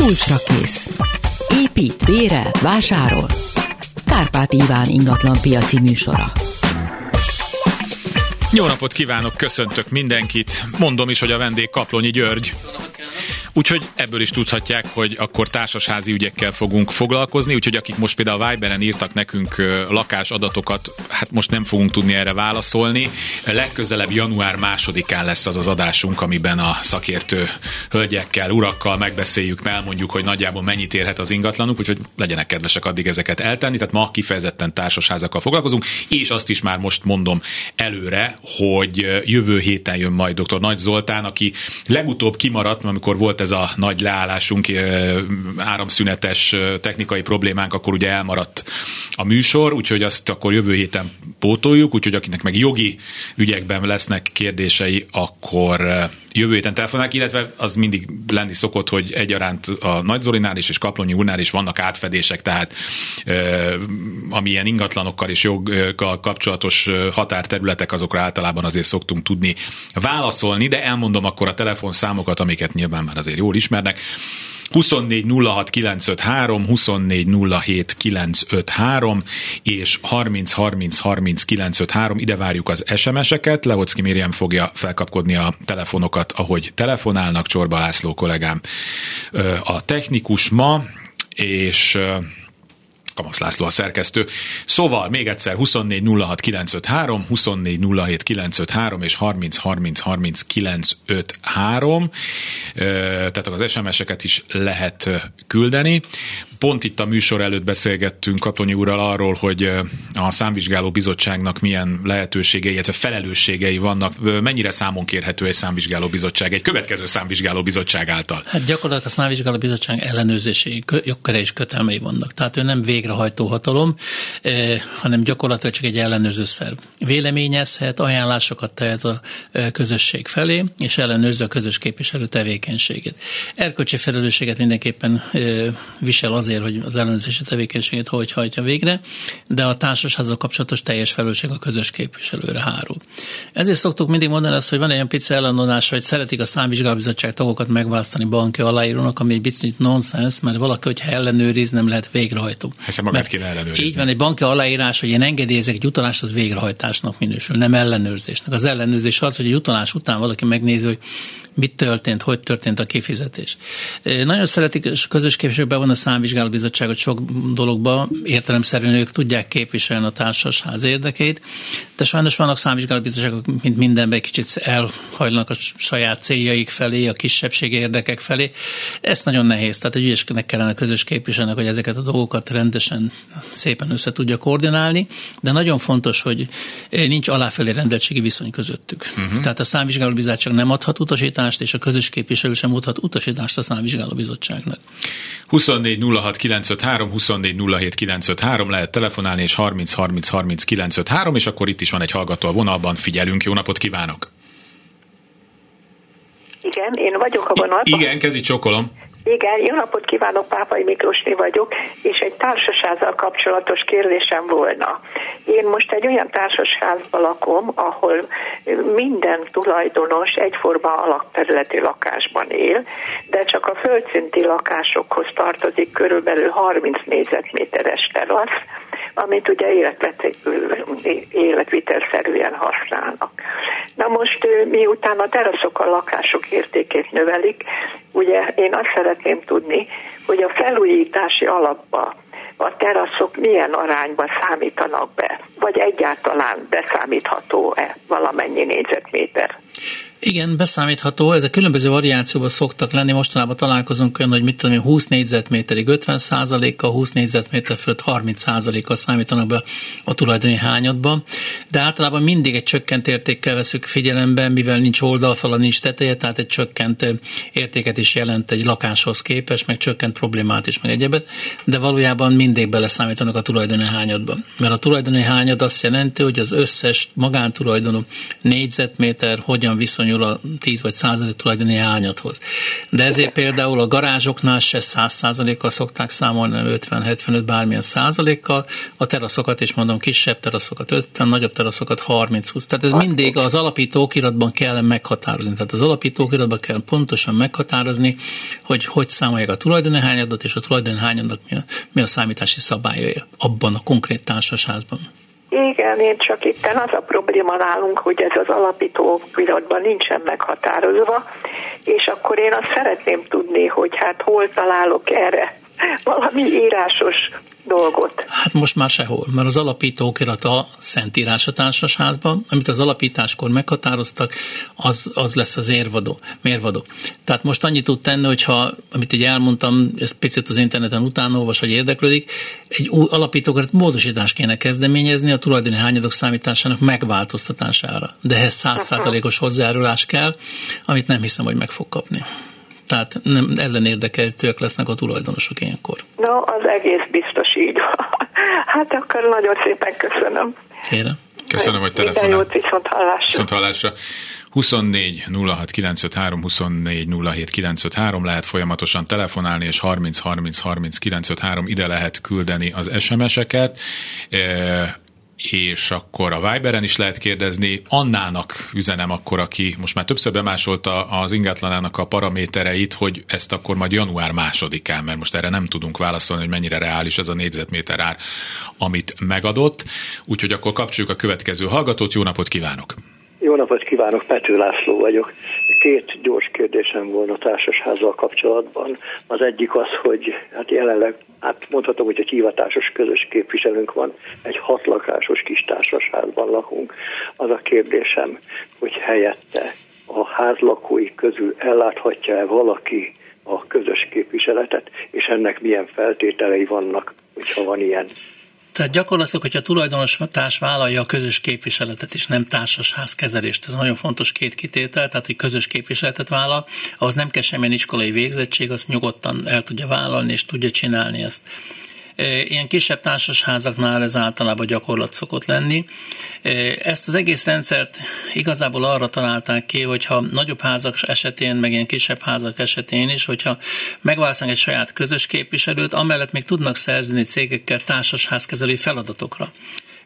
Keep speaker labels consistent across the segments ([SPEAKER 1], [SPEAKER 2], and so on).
[SPEAKER 1] kulcsra kész. Épít, bérel, vásárol. Kárpát Iván ingatlan piaci műsora.
[SPEAKER 2] Jó napot kívánok, köszöntök mindenkit. Mondom is, hogy a vendég Kaplonyi György. Úgyhogy ebből is tudhatják, hogy akkor társasházi ügyekkel fogunk foglalkozni, úgyhogy akik most például a Viberen írtak nekünk lakásadatokat, hát most nem fogunk tudni erre válaszolni. Legközelebb január másodikán lesz az az adásunk, amiben a szakértő hölgyekkel, urakkal megbeszéljük, elmondjuk, hogy nagyjából mennyit érhet az ingatlanuk, úgyhogy legyenek kedvesek addig ezeket eltenni. Tehát ma kifejezetten társasházakkal foglalkozunk, és azt is már most mondom előre, hogy jövő héten jön majd dr. Nagy Zoltán, aki legutóbb kimaradt, amikor volt ez a nagy leállásunk, áramszünetes technikai problémánk, akkor ugye elmaradt a műsor, úgyhogy azt akkor jövő héten pótoljuk, úgyhogy akinek meg jogi ügyekben lesznek kérdései, akkor jövő héten telefonálnak, illetve az mindig lenni szokott, hogy egyaránt a Nagy Zolinál is és Kaplonyi úrnál is vannak átfedések, tehát ami ilyen ingatlanokkal és joggal kapcsolatos határterületek, azokra általában azért szoktunk tudni válaszolni, de elmondom akkor a telefonszámokat, amiket nyilván már azért jól ismernek. 24 06 953, 24 07 953 és 30 30 30 953. Ide várjuk az SMS-eket. Levocki Miriam fogja felkapkodni a telefonokat, ahogy telefonálnak. Csorba László kollégám a technikus ma, és Kamasz László a szerkesztő. Szóval még egyszer 24 06 953, 24 07 953 és 30 30 30 953. Tehát az SMS-eket is lehet küldeni. Pont itt a műsor előtt beszélgettünk Katonyi úrral arról, hogy a számvizsgáló bizottságnak milyen lehetőségei, illetve felelősségei vannak. Mennyire számon kérhető egy számvizsgáló bizottság, egy következő számvizsgáló bizottság által?
[SPEAKER 3] Hát gyakorlatilag a számvizsgáló bizottság ellenőrzési jogköre és kötelmei vannak. Tehát ő nem végrehajtó hatalom, hanem gyakorlatilag csak egy ellenőrző szerv. Véleményezhet, ajánlásokat tehet a közösség felé, és ellenőrzi a közös képviselő tevékenységét. Erkölcsi felelősséget mindenképpen visel az azért, hogy az ellenőrzési tevékenységét hogy hajtja végre, de a társasházzal kapcsolatos teljes felelősség a közös képviselőre hárul. Ezért szoktuk mindig mondani azt, hogy van egy olyan pici ellenonás, hogy szeretik a számvizsgálóbizottság tagokat megválasztani banki aláírónak, ami egy picit nonsens, mert valaki, hogyha ellenőriz, nem lehet végrehajtó.
[SPEAKER 2] Hiszen magát kéne ellenőrizni.
[SPEAKER 3] Így van, egy banki aláírás, hogy én engedélyezek egy utalást, az végrehajtásnak minősül, nem ellenőrzésnek. Az ellenőrzés az, hogy egy utalás után valaki megnézi, hogy mit történt, hogy történt a kifizetés. Nagyon szeretik, és közös képviselőben van a számvizsgálóbizottságot sok dologba, értelemszerűen ők tudják képviselni a társasház érdekeit, de sajnos vannak számvizsgálóbizottságok, mint mindenben kicsit elhajlanak a saját céljaik felé, a kisebbségi érdekek felé. Ez nagyon nehéz, tehát egy ügyesnek kellene közös képviselőnek, hogy ezeket a dolgokat rendesen, szépen össze tudja koordinálni, de nagyon fontos, hogy nincs aláfelé rendeltségi viszony közöttük. Uh-huh. Tehát a számvizsgálóbizottság nem adhat utasítást, és a közös képviselő sem adhat utasítást a számvizsgáló bizottságnak.
[SPEAKER 2] 24 06 953, 24 07 953 lehet telefonálni, és 30 30 30 953, és akkor itt is van egy hallgató a vonalban, figyelünk, jó napot kívánok!
[SPEAKER 4] Igen, én vagyok a vonalban.
[SPEAKER 2] Igen, kezi csokolom.
[SPEAKER 4] Igen, jó napot kívánok, Pápai Miklósné vagyok, és egy társasházzal kapcsolatos kérdésem volna. Én most egy olyan társasházban lakom, ahol minden tulajdonos egyforma alakterületi lakásban él, de csak a földszinti lakásokhoz tartozik körülbelül 30 négyzetméteres terasz, amit ugye életvitelszerűen használnak. Na most miután a teraszok a lakások értékét növelik, ugye én azt szeretném tudni, hogy a felújítási alapba a teraszok milyen arányban számítanak be, vagy egyáltalán beszámítható-e valamennyi négyzetméter.
[SPEAKER 3] Igen, beszámítható. Ezek különböző variációban szoktak lenni. Mostanában találkozunk olyan, hogy mit tudom én, 20 négyzetméterig 50 százalékkal, 20 négyzetméter fölött 30 százalékkal számítanak be a tulajdoni hányadba. De általában mindig egy csökkent értékkel veszük figyelembe, mivel nincs oldalfala, nincs teteje, tehát egy csökkent értéket is jelent egy lakáshoz képest, meg csökkent problémát is, meg egyebet, de valójában mindig beleszámítanak a tulajdoni hányadba. Mert a tulajdoni hányad azt jelenti, hogy az összes magántulajdonú négyzetméter hogyan viszonyul viszonyul a 10 vagy 100 tulajdoni hányadhoz. De ezért például a garázsoknál se 100 százalékkal szokták számolni, nem 50-75 bármilyen százalékkal, a teraszokat is mondom, kisebb teraszokat 50, nagyobb teraszokat 30-20. Tehát ez mindig az alapítókiratban kell meghatározni. Tehát az alapítókiratban kell pontosan meghatározni, hogy hogy számolják a tulajdoni hányadot, és a tulajdoni hányadnak mi a, mi a számítási szabályai abban a konkrét társasházban.
[SPEAKER 4] Igen, én csak itt az a probléma nálunk, hogy ez az alapító pillanatban nincsen meghatározva, és akkor én azt szeretném tudni, hogy hát hol találok erre valami írásos dolgot.
[SPEAKER 3] Hát most már sehol, mert az alapítókirat a Szentírás a Társasházban, amit az alapításkor meghatároztak, az, az lesz az érvadó, mérvadó. Tehát most annyit tud tenni, hogyha, amit így elmondtam, ezt picit az interneten utána olvas, vagy érdeklődik, egy új alapítókirat módosítást kéne kezdeményezni a tulajdoni hányadok számításának megváltoztatására. De ehhez százszázalékos hozzájárulás kell, amit nem hiszem, hogy meg fog kapni. Tehát nem ellenérdekeltőek lesznek a tulajdonosok ilyenkor.
[SPEAKER 4] No, az egész biztos. Hát akkor nagyon szépen köszönöm.
[SPEAKER 3] Kérem.
[SPEAKER 2] Köszönöm, hogy
[SPEAKER 4] telefonál. Minden jót, viszont hallásra.
[SPEAKER 2] Viszont hallásra. 24 06 953, 24 07 953 lehet folyamatosan telefonálni, és 30 30 30 953 ide lehet küldeni az SMS-eket és akkor a Viberen is lehet kérdezni. Annának üzenem akkor, aki most már többször bemásolta az ingatlanának a paramétereit, hogy ezt akkor majd január másodikán, mert most erre nem tudunk válaszolni, hogy mennyire reális ez a négyzetméter ár, amit megadott. Úgyhogy akkor kapcsoljuk a következő hallgatót. Jó napot kívánok!
[SPEAKER 5] Jó napot kívánok, Pető László vagyok. Két gyors kérdésem volna a társasházzal kapcsolatban. Az egyik az, hogy hát jelenleg, hát mondhatom, hogy egy hivatásos közös képviselőnk van, egy hatlakásos kis társasházban lakunk. Az a kérdésem, hogy helyette a házlakói közül elláthatja-e valaki a közös képviseletet, és ennek milyen feltételei vannak, hogyha van ilyen.
[SPEAKER 3] Tehát gyakorlatilag, hogyha a tulajdonos társ vállalja a közös képviseletet és nem társasház kezelést, ez nagyon fontos két kitétel, tehát hogy közös képviseletet vállal, ahhoz nem kell semmilyen iskolai végzettség, azt nyugodtan el tudja vállalni és tudja csinálni ezt. Ilyen kisebb társasházaknál ez általában gyakorlat szokott lenni. Ezt az egész rendszert igazából arra találták ki, hogyha nagyobb házak esetén, meg ilyen kisebb házak esetén is, hogyha megválasztanak egy saját közös képviselőt, amellett még tudnak szerzni cégekkel társasházkezelői feladatokra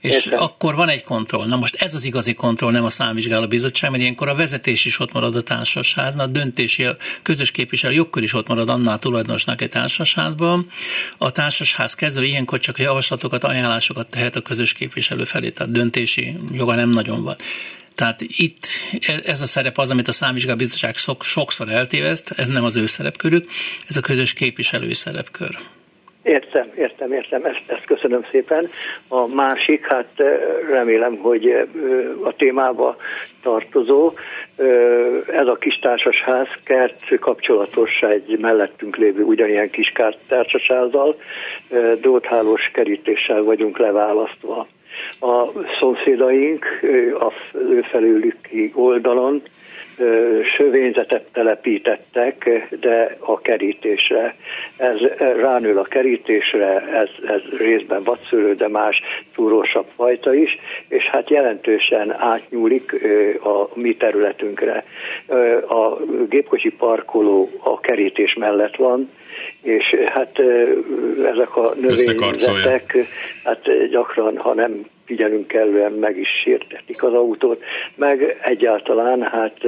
[SPEAKER 3] és Értem. akkor van egy kontroll. Na most ez az igazi kontroll, nem a számvizsgáló bizottság, mert ilyenkor a vezetés is ott marad a társasháznál, a döntési, a közös képviselő jokkor is ott marad annál tulajdonosnak egy társasházban. A társasház kezelő ilyenkor csak a javaslatokat, ajánlásokat tehet a közös képviselő felé, tehát döntési joga nem nagyon van. Tehát itt ez a szerep az, amit a számvizsgáló bizottság sokszor eltéveszt, ez nem az ő szerepkörük, ez a közös képviselői szerepkör.
[SPEAKER 5] Értem, értem, értem, ezt, ezt köszönöm szépen. A másik, hát remélem, hogy a témába tartozó, ez a kis társasház kert kapcsolatos egy mellettünk lévő ugyanilyen kis társasházzal, dróthálós kerítéssel vagyunk leválasztva. A szomszédaink a ő felőlük oldalon sövényzetet telepítettek, de a kerítésre. Ez ránül a kerítésre, ez, ez részben vadszőlő, de más túrósabb fajta is, és hát jelentősen átnyúlik a mi területünkre. A gépkocsi parkoló a kerítés mellett van, és hát ezek a növényzetek hát gyakran, ha nem figyelünk kellően, meg is sértetik az autót, meg egyáltalán hát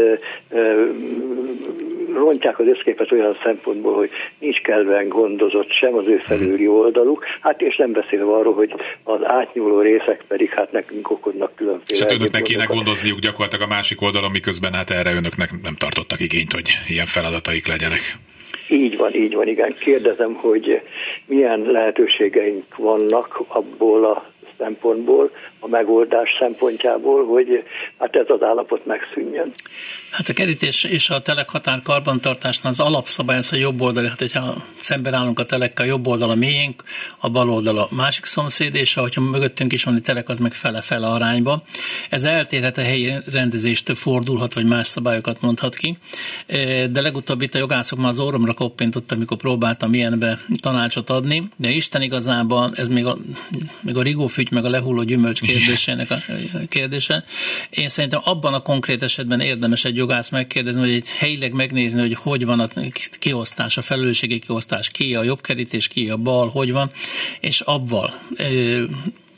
[SPEAKER 5] rontják az összképet olyan szempontból, hogy nincs kellően gondozott sem az ő felüli oldaluk, hát és nem beszélve arról, hogy az átnyúló részek pedig hát nekünk okoznak különféle. És
[SPEAKER 2] hát önöknek kéne gondozniuk gyakorlatilag a másik oldalon, miközben hát erre önöknek nem tartottak igényt, hogy ilyen feladataik legyenek.
[SPEAKER 5] Így van, így van, igen. Kérdezem, hogy milyen lehetőségeink vannak abból a szempontból, a megoldás szempontjából, hogy hát ez az állapot megszűnjön.
[SPEAKER 3] Hát a kerítés és a telekhatár karbantartásnál az alapszabály az a jobb oldal, hát hogyha szemben állunk a telekkel, jobb oldal a miénk, a bal oldal a másik szomszéd, és hogyha mögöttünk is van egy telek, az meg fele-fele arányba. Ez eltérhet a helyi rendezéstől, fordulhat, vagy más szabályokat mondhat ki. De legutóbb itt a jogászok már az orromra koppintott, amikor próbáltam ilyenbe tanácsot adni, de Isten igazából ez még a, még a rigófügy, meg a lehulló gyümölcs kérdésének a kérdése. Én szerintem abban a konkrét esetben érdemes egy jogász megkérdezni, hogy egy helyileg megnézni, hogy hogy van a kiosztás, a felelősségi kiosztás, ki a jobb kerítés, ki a bal, hogy van, és abban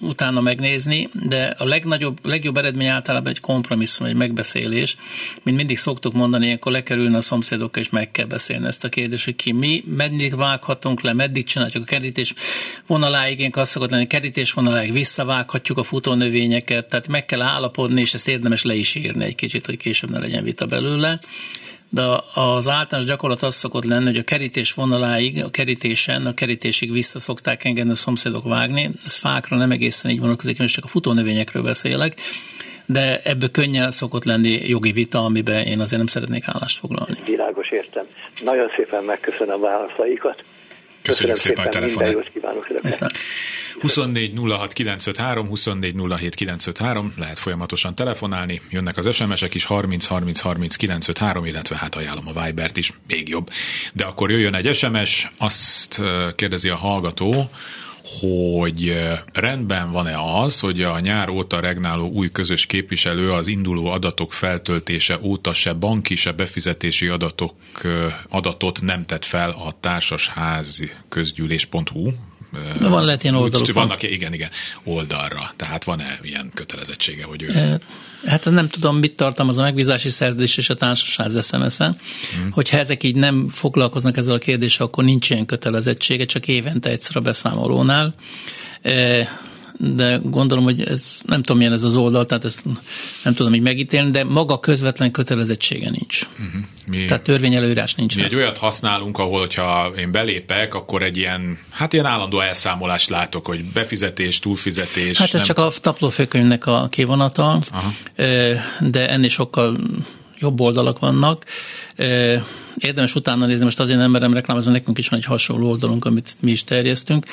[SPEAKER 3] utána megnézni, de a legnagyobb, legjobb eredmény általában egy kompromisszum, egy megbeszélés. Mint mindig szoktuk mondani, ilyenkor lekerülne a szomszédokkal, és meg kell beszélni ezt a kérdést, hogy ki mi, meddig vághatunk le, meddig csináljuk a kerítés vonaláig, én azt szokott lenni, kerítés vonaláig visszavághatjuk a futónövényeket, tehát meg kell állapodni, és ezt érdemes le is írni egy kicsit, hogy később ne legyen vita belőle de az általános gyakorlat az szokott lenni, hogy a kerítés vonaláig, a kerítésen, a kerítésig vissza szokták engedni a szomszédok vágni. Ez fákra nem egészen így vonatkozik, és csak a futónövényekről beszélek de ebből könnyen szokott lenni jogi vita, amiben én azért nem szeretnék állást foglalni.
[SPEAKER 5] Világos értem. Nagyon szépen megköszönöm a válaszaikat.
[SPEAKER 2] Köszönjük szépen, szépen a telefonát.
[SPEAKER 5] Minden jót kívánok
[SPEAKER 2] 24 06 953, 24 07 953, lehet folyamatosan telefonálni, jönnek az SMS-ek is 30 30 30 953, illetve hát ajánlom a Vibert is, még jobb. De akkor jöjjön egy SMS, azt kérdezi a hallgató, hogy rendben van-e az, hogy a nyár óta regnáló új közös képviselő az induló adatok feltöltése óta se banki, se befizetési adatok, adatot nem tett fel a társasházi közgyűlés.hu
[SPEAKER 3] Na van lehet ilyen oldaluk.
[SPEAKER 2] Vannak, van. igen, igen, oldalra. Tehát van-e ilyen kötelezettsége, hogy ő...
[SPEAKER 3] Hát nem tudom, mit tartalmaz a megbízási szerződés és a társaság SMS-en. Hmm. Hogyha ezek így nem foglalkoznak ezzel a kérdéssel, akkor nincs ilyen kötelezettsége, csak évente egyszer a beszámolónál de gondolom, hogy ez nem tudom, milyen ez az oldal, tehát ezt nem tudom így megítélni, de maga közvetlen kötelezettsége nincs. Uh-huh. Mi, tehát törvényelőírás nincs.
[SPEAKER 2] Mi egy olyat használunk, ahol, ha én belépek, akkor egy ilyen, hát ilyen állandó elszámolást látok, hogy befizetés, túlfizetés.
[SPEAKER 3] Hát ez nem... csak a taplófőkönyvnek a kivonata, Aha. de ennél sokkal jobb oldalak vannak érdemes utána nézni, most azért nem merem reklámozni, nekünk is van egy hasonló oldalunk, amit mi is terjesztünk,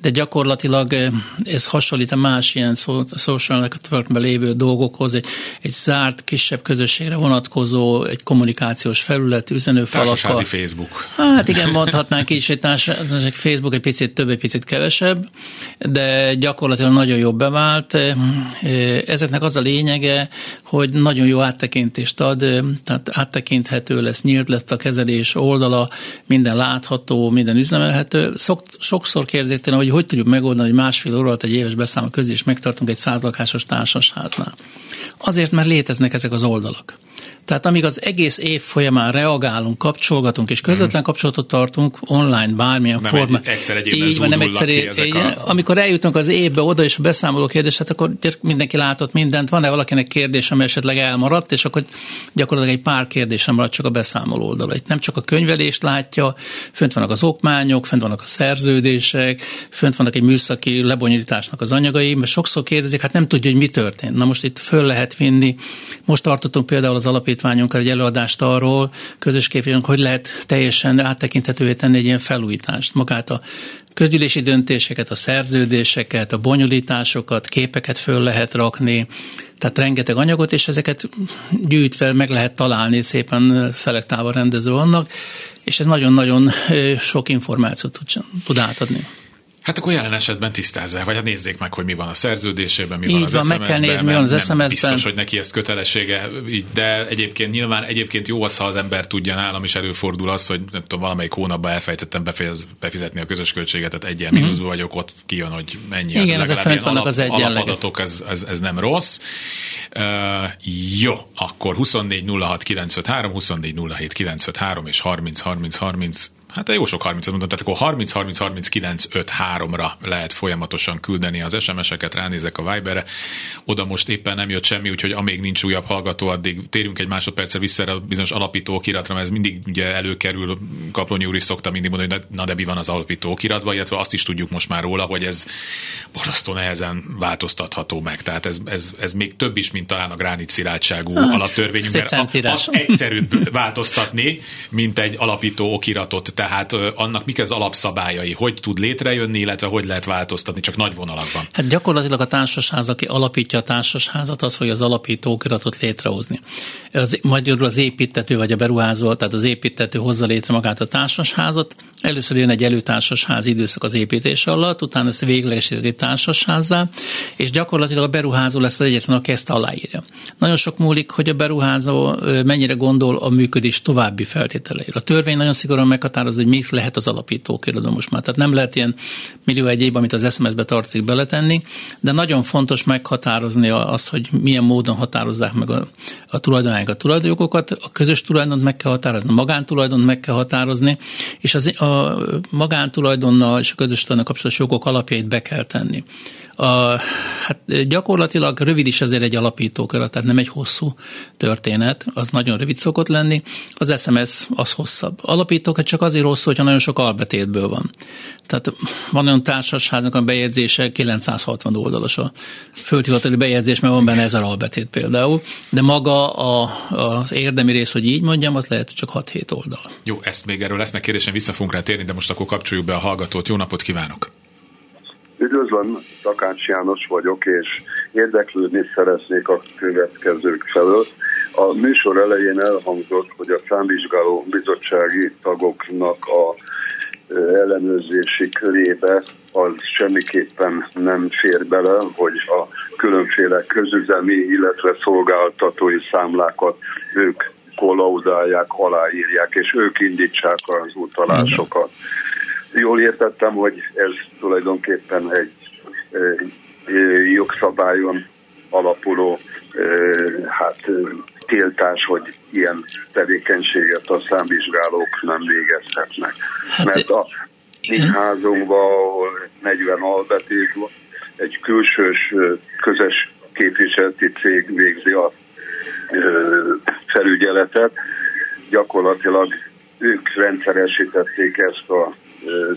[SPEAKER 3] de gyakorlatilag ez hasonlít a más ilyen social networkben lévő dolgokhoz, egy, egy zárt, kisebb közösségre vonatkozó, egy kommunikációs felület, üzenőfalakkal.
[SPEAKER 2] Facebook.
[SPEAKER 3] Hát igen, mondhatnánk is, egy társasági Facebook egy picit több, egy picit kevesebb, de gyakorlatilag nagyon jobb bevált. Ezeknek az a lényege, hogy nagyon jó áttekintést ad, tehát áttekinthető lesz, nyílt lesz a kezelés oldala, minden látható, minden üzemelhető. Szok, sokszor kérdezik tőlem, hogy hogy tudjuk megoldani, hogy másfél óra egy éves beszámoló közé is megtartunk egy százlakásos társasháznál. Azért, mert léteznek ezek az oldalak. Tehát amíg az egész év folyamán reagálunk, kapcsolgatunk, és közvetlen mhm. kapcsolatot tartunk online, bármilyen
[SPEAKER 2] nem
[SPEAKER 3] formában.
[SPEAKER 2] Egy, egyszer egy így van, nem egyszer egy, a...
[SPEAKER 3] Amikor eljutunk az évbe oda, és a beszámoló kérdés, hát akkor mindenki látott mindent, van-e valakinek kérdés, ami esetleg elmaradt, és akkor gyakorlatilag egy pár kérdésem maradt csak a beszámoló oldala. Itt nem csak a könyvelést látja, fönt vannak az okmányok, fönt vannak a szerződések, fönt vannak egy műszaki lebonyolításnak az anyagai, mert sokszor kérdezik, hát nem tudja, hogy mi történt. Na most itt föl lehet vinni. Most tartottunk például az alapítványunkkal egy előadást arról, közös képviselőnk, hogy lehet teljesen áttekinthetővé tenni egy ilyen felújítást. Magát a közgyűlési döntéseket, a szerződéseket, a bonyolításokat, képeket föl lehet rakni, tehát rengeteg anyagot, és ezeket gyűjtve meg lehet találni, szépen szelektálva rendező vannak, és ez nagyon-nagyon sok információt tud, tud átadni.
[SPEAKER 2] Hát akkor jelen esetben tisztázzák, vagy hát nézzék meg, hogy mi van a szerződésében, mi
[SPEAKER 3] Így
[SPEAKER 2] van az
[SPEAKER 3] van, meg kell nézni, mi van az SMS-ben.
[SPEAKER 2] Biztos, hogy neki ezt kötelessége, de egyébként nyilván egyébként jó az, ha az ember tudja, nálam is előfordul az, hogy nem tudom, valamelyik hónapban elfejtettem befejez, befizetni a közös költséget, tehát egyen mm-hmm. mínuszban vagyok, ott kijön, hogy mennyi.
[SPEAKER 3] Igen, ezek fent vannak alap, az
[SPEAKER 2] Alapadatok, ez, ez, ez, nem rossz. Uh, jó, akkor 24 06 953, 24 07 953 és 30 30 30 Hát jó sok 30 mondtam, tehát akkor 30 30 39 5 3-ra lehet folyamatosan küldeni az SMS-eket, ránézek a Viberre. Oda most éppen nem jött semmi, úgyhogy amíg nincs újabb hallgató, addig térjünk egy másodpercre vissza a bizonyos alapító okiratra, mert ez mindig ugye előkerül, Kaplonyi úr is szokta mindig mondani, hogy na de mi van az alapító okiratban, illetve azt is tudjuk most már róla, hogy ez borzasztó nehezen változtatható meg. Tehát ez, ez, ez még több is, mint talán a gránit szilárdságú hát, alaptörvényünk, mert az egyszerűbb változtatni, mint egy alapító okiratot Tehát annak mik az alapszabályai, hogy tud létrejönni, illetve hogy lehet változtatni, csak nagy vonalakban.
[SPEAKER 3] Hát gyakorlatilag a társasház, aki alapítja a társasházat, az, hogy az alapítókiratot létrehozni. Az, magyarul az építető vagy a beruházó, tehát az építető hozza létre magát a társasházat. Először jön egy előtársasház időszak az építés alatt, utána ezt véglegesíti társasházzá, és gyakorlatilag a beruházó lesz az egyetlen, aki ezt aláírja. Nagyon sok múlik, hogy a beruházó mennyire gondol a működés további feltételeire. A törvény nagyon szigorúan meghatározza, hogy mi lehet az alapítókirodalom most már. Tehát nem lehet ilyen millió egyéb, amit az SMS-be tartozik beletenni, de nagyon fontos meghatározni az, hogy milyen módon határozzák meg a, a tulajdonányokat, a tulajdonjogokat, a közös tulajdont meg kell határozni, a magántulajdont meg kell határozni, és az, a magántulajdonnal és a közös tulajdon kapcsolatos jogok alapjait be kell tenni. A, hát gyakorlatilag rövid is azért egy alapítókör, tehát nem egy hosszú történet, az nagyon rövid szokott lenni, az SMS az hosszabb. Alapítók csak azért hosszú, hogyha nagyon sok albetétből van. Tehát van olyan társasháznak a bejegyzése 960 oldalas a földhivatali bejegyzés, mert van benne ezer albetét például, de maga a, az érdemi rész, hogy így mondjam, az lehet csak 6-7 oldal.
[SPEAKER 2] Jó, ezt még erről lesznek kérdésen, vissza fogunk rá térni, de most akkor kapcsoljuk be a hallgatót. Jó napot kívánok!
[SPEAKER 6] Üdvözlöm, Takács János vagyok, és érdeklődni szeretnék a következők felől. A műsor elején elhangzott, hogy a számvizsgáló bizottsági tagoknak a ellenőrzési körébe az semmiképpen nem fér bele, hogy a különféle közüzemi, illetve szolgáltatói számlákat ők kollaudálják, aláírják, és ők indítsák az utalásokat. Jól értettem, hogy ez tulajdonképpen egy jogszabályon alapuló hát, tiltás, hogy ilyen tevékenységet a számvizsgálók nem végezhetnek. Hát, Mert a mi házunkban, ahol 40 albetét egy külsős közös képviseleti cég végzi a felügyeletet, gyakorlatilag ők rendszeresítették ezt a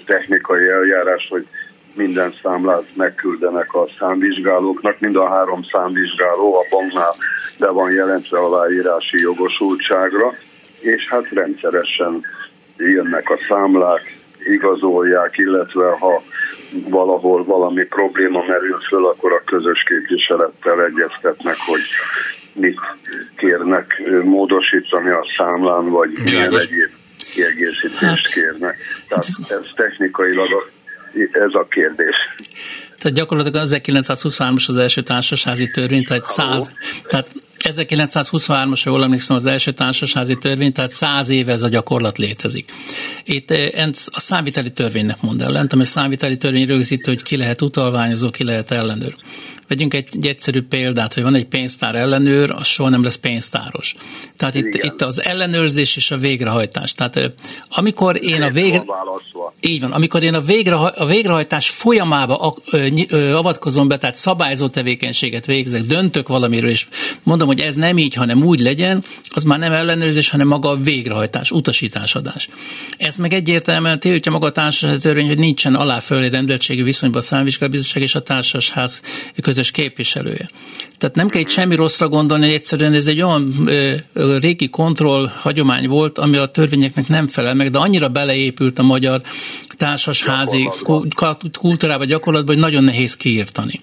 [SPEAKER 6] technikai eljárás, hogy minden számlát megküldenek a számvizsgálóknak. Mind a három számvizsgáló a banknál be van jelentve aláírási jogosultságra, és hát rendszeresen jönnek a számlák, igazolják, illetve ha valahol valami probléma merül föl, akkor a közös képviselettel egyeztetnek, hogy mit kérnek módosítani a számlán, vagy milyen egyéb kiegészítést hát, kérnek. Tehát ez technikailag ez a kérdés.
[SPEAKER 3] Tehát gyakorlatilag 1923-as az első társasházi törvény, tehát száz, tehát 1923-as, jól emlékszem, az első társasházi törvény, tehát száz éve ez a gyakorlat létezik. Itt eh, a számviteli törvénynek mond el, a számviteli törvény rögzítő, hogy ki lehet utalványozó, ki lehet ellenőr. Vegyünk egy, egy egyszerű példát, hogy van egy pénztár ellenőr, az soha nem lesz pénztáros. Tehát itt, itt az ellenőrzés és a végrehajtás. Tehát amikor én a végre... Így van, amikor én a, végre, a végrehajtás folyamába avatkozom be, tehát szabályzó tevékenységet végzek, döntök valamiről, és mondom, hogy ez nem így, hanem úgy legyen, az már nem ellenőrzés, hanem maga a végrehajtás, utasításadás. Ez meg egyértelműen tiltja maga a társasági törvény, hogy nincsen aláfölé rendeltségi viszonyban a számvizsgálbizottság és a társasház között közös képviselője. Tehát nem kell itt semmi rosszra gondolni, egyszerűen ez egy olyan ö, régi kontroll hagyomány volt, ami a törvényeknek nem felel meg, de annyira beleépült a magyar társasházi kultúrába, gyakorlatban, hogy nagyon nehéz kiírtani.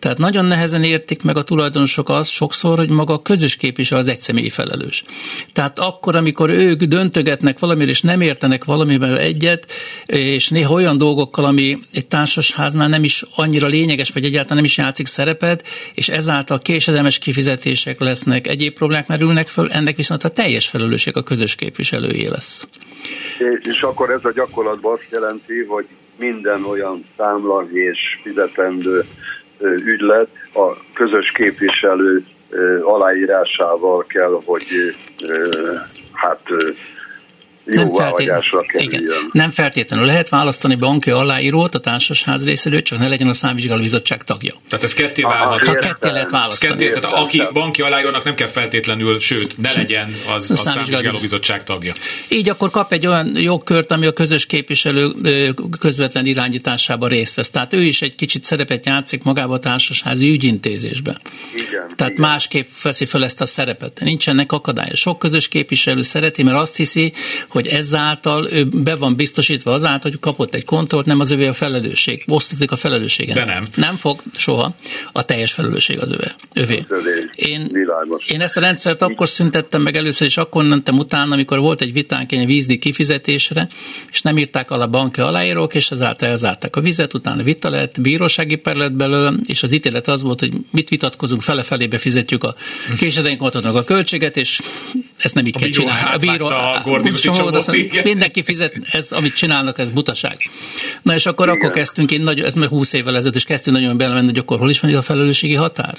[SPEAKER 3] Tehát nagyon nehezen értik meg a tulajdonosok azt sokszor, hogy maga a közös képviselő az egy személyi felelős. Tehát akkor, amikor ők döntögetnek valamiről, és nem értenek valamivel egyet, és néha olyan dolgokkal, ami egy társasháznál nem is annyira lényeges, vagy egyáltalán nem is játszik szerepet, és ezáltal késedelmes kifizetések lesznek, egyéb problémák merülnek föl, ennek viszont a teljes felelősség a közös képviselőjé lesz.
[SPEAKER 6] És akkor ez a gyakorlatban azt jelenti, hogy minden olyan számla és fizetendő ügylet a közös képviselő aláírásával kell, hogy hát nem, feltét... Igen.
[SPEAKER 3] nem feltétlenül. Lehet választani banki aláírót a társasház részéről, csak ne legyen a számvizsgáló bizottság tagja.
[SPEAKER 2] Tehát ez ketté válhat.
[SPEAKER 3] Ha ketté lehet választani. Ketté,
[SPEAKER 2] tehát aki banki aláírónak nem kell feltétlenül, sőt, ne legyen az a, a számvizsgáló bizottság tagja.
[SPEAKER 3] Így akkor kap egy olyan jogkört, ami a közös képviselő közvetlen irányításába részt vesz. Tehát ő is egy kicsit szerepet játszik magába a társasházi ügyintézésben. Igen, Tehát igen. másképp veszi fel ezt a szerepet. Nincsenek akadálya. Sok közös képviselő szereti, mert azt hiszi, hogy ezáltal ő be van biztosítva azáltal, hogy kapott egy kontrollt, nem az övé a felelősség. Osztozik a felelősségen.
[SPEAKER 2] De nem.
[SPEAKER 3] Nem fog soha. A teljes felelősség az övé. övé. Én, én ezt a rendszert akkor szüntettem meg először, és akkor mentem utána, amikor volt egy vitánk egy vízdi kifizetésre, és nem írták alá a banki aláírók, és ezáltal elzárták a vizet, utána vita lett, bírósági per lett belőle, és az ítélet az volt, hogy mit vitatkozunk, fele-felébe fizetjük a késedelménykontatnak a költséget, és ezt nem így
[SPEAKER 2] a
[SPEAKER 3] kell csinálni.
[SPEAKER 2] A bíró, a
[SPEAKER 3] a mindenki fizet, ez, amit csinálnak, ez butaság. Na és akkor, Igen. akkor kezdtünk, én nagyon, ez meg 20 évvel ezelőtt, és kezdtünk nagyon belemenni, hogy akkor hol is van a felelősségi határ.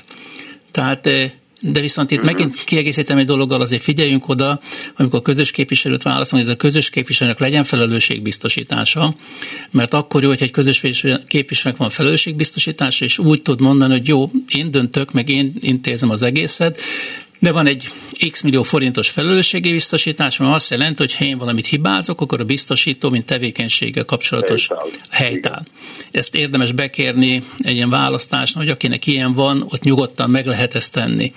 [SPEAKER 3] Tehát eh, de viszont itt uh-huh. megint kiegészítem egy dologgal, azért figyeljünk oda, amikor a közös képviselőt válaszolni, hogy ez a közös képviselőnek legyen felelősségbiztosítása, mert akkor jó, hogy egy közös képviselőnek van felelősségbiztosítása, és úgy tud mondani, hogy jó, én döntök, meg én intézem az egészet, de van egy x millió forintos felelősségi biztosítás, ami azt jelenti, hogy ha én valamit hibázok, akkor a biztosító, mint tevékenységgel kapcsolatos helytáll. Ezt érdemes bekérni egy ilyen választásnak, hogy akinek ilyen van, ott nyugodtan meg lehet ezt tenni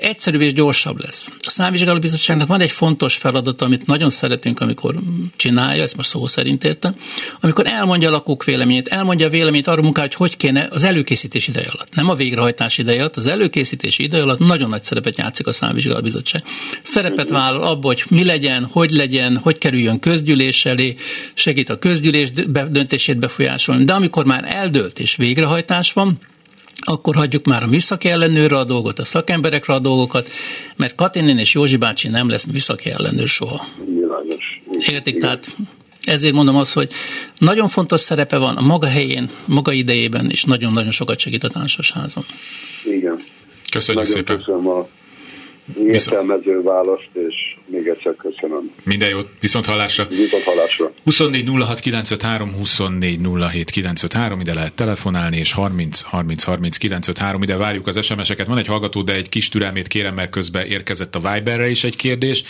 [SPEAKER 3] egyszerűbb és gyorsabb lesz. A számvizsgáló bizottságnak van egy fontos feladata, amit nagyon szeretünk, amikor csinálja, ezt most szó szerint értem, amikor elmondja a lakók véleményét, elmondja a véleményét arra munkára, hogy hogy kéne az előkészítés ideje alatt. Nem a végrehajtás ideje alatt, az előkészítés ideje alatt nagyon nagy szerepet játszik a számvizsgáló bizottság. Szerepet vállal abba, hogy mi legyen, hogy legyen, hogy kerüljön közgyűlés elé, segít a közgyűlés döntését befolyásolni. De amikor már eldőlt és végrehajtás van, akkor hagyjuk már a műszaki ellenőrre a dolgot, a szakemberekre a dolgokat, mert Katinin és Józsi bácsi nem lesz műszaki ellenőr soha. Értik? Tehát ezért mondom azt, hogy nagyon fontos szerepe van a maga helyén, maga idejében, és nagyon-nagyon sokat segít a társasházon.
[SPEAKER 6] Igen.
[SPEAKER 2] Köszönjük
[SPEAKER 6] nagyon
[SPEAKER 2] szépen.
[SPEAKER 6] Köszönöm a értelmező választ, és még egyszer köszönöm.
[SPEAKER 2] Minden jót, viszont hallásra.
[SPEAKER 6] Viszont hallásra.
[SPEAKER 2] 24 06 953, 24 07 953, ide lehet telefonálni, és 30 30 30 953, ide várjuk az SMS-eket. Van egy hallgató, de egy kis türelmét kérem, mert közben érkezett a Viberre is egy kérdés.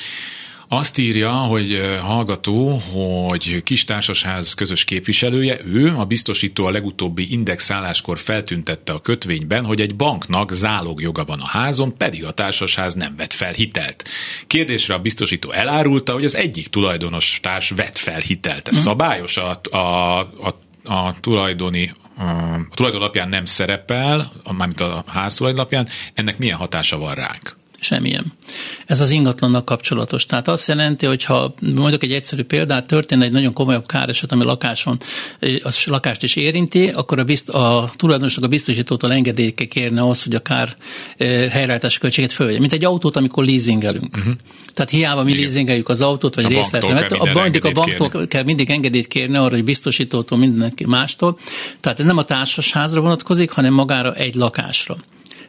[SPEAKER 2] Azt írja, hogy hallgató, hogy kis társasház közös képviselője, ő a biztosító a legutóbbi indexáláskor feltüntette a kötvényben, hogy egy banknak zálogjoga van a házon, pedig a társasház nem vett fel hitelt. Kérdésre a biztosító elárulta, hogy az egyik tulajdonos társ vett fel hitelt. Ez mhm. szabályos a, a, a a tulajdoni a tulajdon alapján nem szerepel, mármint a ház tulajdon alapján, ennek milyen hatása van ránk?
[SPEAKER 3] Semmilyen. Ez az ingatlannak kapcsolatos. Tehát azt jelenti, hogy ha mondjuk egy egyszerű példát, történne egy nagyon komolyabb káreset, ami lakáson, az lakást is érinti, akkor a, bizt, a tulajdonosnak a biztosítótól engedélyke kérne az, hogy a kár eh, helyreállítási költséget fölvegye. Mint egy autót, amikor leasingelünk. Uh-huh. Tehát hiába mi Igen. leasingeljük az autót, vagy részletet, a, bank, a banktól kérni. kell mindig engedélyt kérni arra, hogy biztosítótól mindenki mástól. Tehát ez nem a társasházra vonatkozik, hanem magára egy lakásra.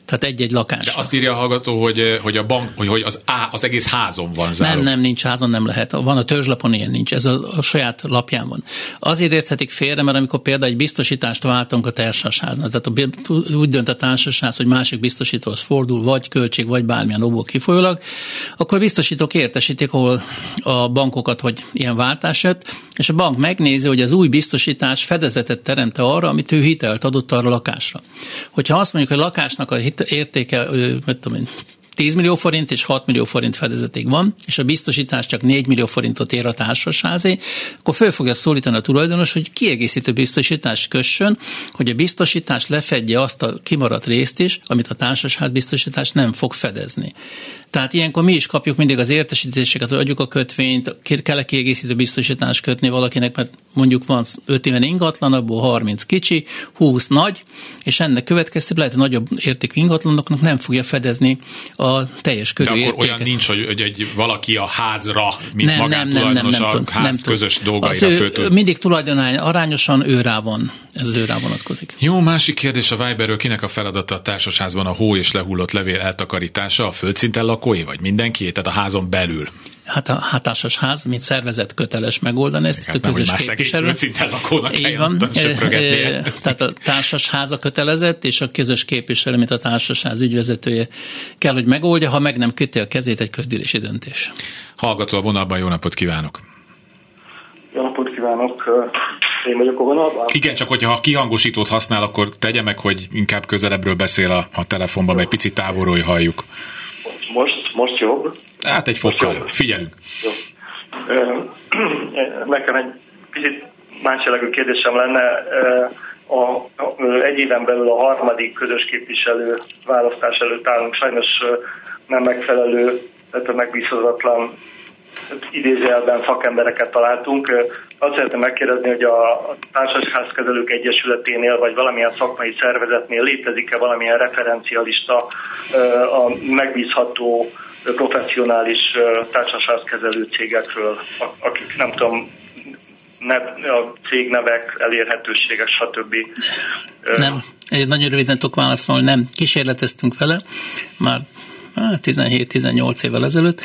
[SPEAKER 3] Tehát egy-egy lakás.
[SPEAKER 2] De azt írja a hallgató, hogy, hogy a bank, hogy, hogy az, á, az egész házon van záró.
[SPEAKER 3] Nem, nem, nincs házon, nem lehet. Van a törzslapon ilyen nincs, ez a, a saját lapján van. Azért érthetik félre, mert amikor például egy biztosítást váltunk a társasháznál, tehát a, úgy dönt a társasház, hogy másik biztosítóhoz fordul, vagy költség, vagy bármilyen okból kifolyólag, akkor biztosítók értesítik, ahol a bankokat, hogy ilyen váltás jött, és a bank megnézi, hogy az új biztosítás fedezetet teremte arra, amit ő hitelt adott arra a lakásra. Hogyha azt mondjuk, hogy a lakásnak a hit, értéke, mit tudom én, 10 millió forint és 6 millió forint fedezetig van, és a biztosítás csak 4 millió forintot ér a társasházé, akkor föl fogja szólítani a tulajdonos, hogy kiegészítő biztosítást kössön, hogy a biztosítás lefedje azt a kimaradt részt is, amit a társasház biztosítás nem fog fedezni. Tehát ilyenkor mi is kapjuk mindig az értesítéseket, hogy adjuk a kötvényt, kell-e kiegészítő biztosítást kötni valakinek, mert mondjuk van 5 éven ingatlan, abból 30 kicsi, 20 nagy, és ennek következtében lehet, hogy nagyobb értékű ingatlanoknak nem fogja fedezni a teljes körű
[SPEAKER 2] De akkor
[SPEAKER 3] értéket.
[SPEAKER 2] olyan nincs, hogy, hogy egy valaki a házra, mint nem, nem, nem, nem, nem, a ház nem, közös dolgaira
[SPEAKER 3] föl tud. Mindig tulajdonány arányosan ő rá van, ez az ő rá vonatkozik.
[SPEAKER 2] Jó, másik kérdés a Viberről, kinek a feladata a társasházban a hó és lehullott levél eltakarítása, a földszinten lakói, vagy mindenki, tehát a házon belül?
[SPEAKER 3] hát a hátásos ház, mint szervezet köteles megoldani ezt a közös képviselő.
[SPEAKER 2] Így van.
[SPEAKER 3] Tehát a társas háza kötelezett, és a közös képviselő, mint a társas ház ügyvezetője kell, hogy megoldja, ha meg nem köti a kezét egy közgyűlési döntés.
[SPEAKER 2] Hallgató a vonalban, jó napot kívánok!
[SPEAKER 7] Jó napot kívánok! Én vagyok a vonalban?
[SPEAKER 2] Igen, csak hogyha kihangosítót használ, akkor tegye meg, hogy inkább közelebbről beszél a, a telefonban, mert egy picit távolról halljuk.
[SPEAKER 7] Most, jobb?
[SPEAKER 2] Hát egy fokkal. Figyelünk. Jó.
[SPEAKER 7] Nekem egy kicsit más jellegű kérdésem lenne. A, a, egy éven belül a harmadik közös képviselő választás előtt állunk. Sajnos nem megfelelő, tehát megbízhatatlan idézőjelben szakembereket találtunk. Azt szeretném megkérdezni, hogy a Társasházkezelők Egyesületénél, vagy valamilyen szakmai szervezetnél létezik-e valamilyen referencialista a megbízható professzionális társasházkezelő cégekről, akik nem tudom, ne, a cégnevek, elérhetőségek, stb.
[SPEAKER 3] Nem, egy nagyon röviden tudok válaszolni, nem. Kísérleteztünk vele, már 17-18 évvel ezelőtt,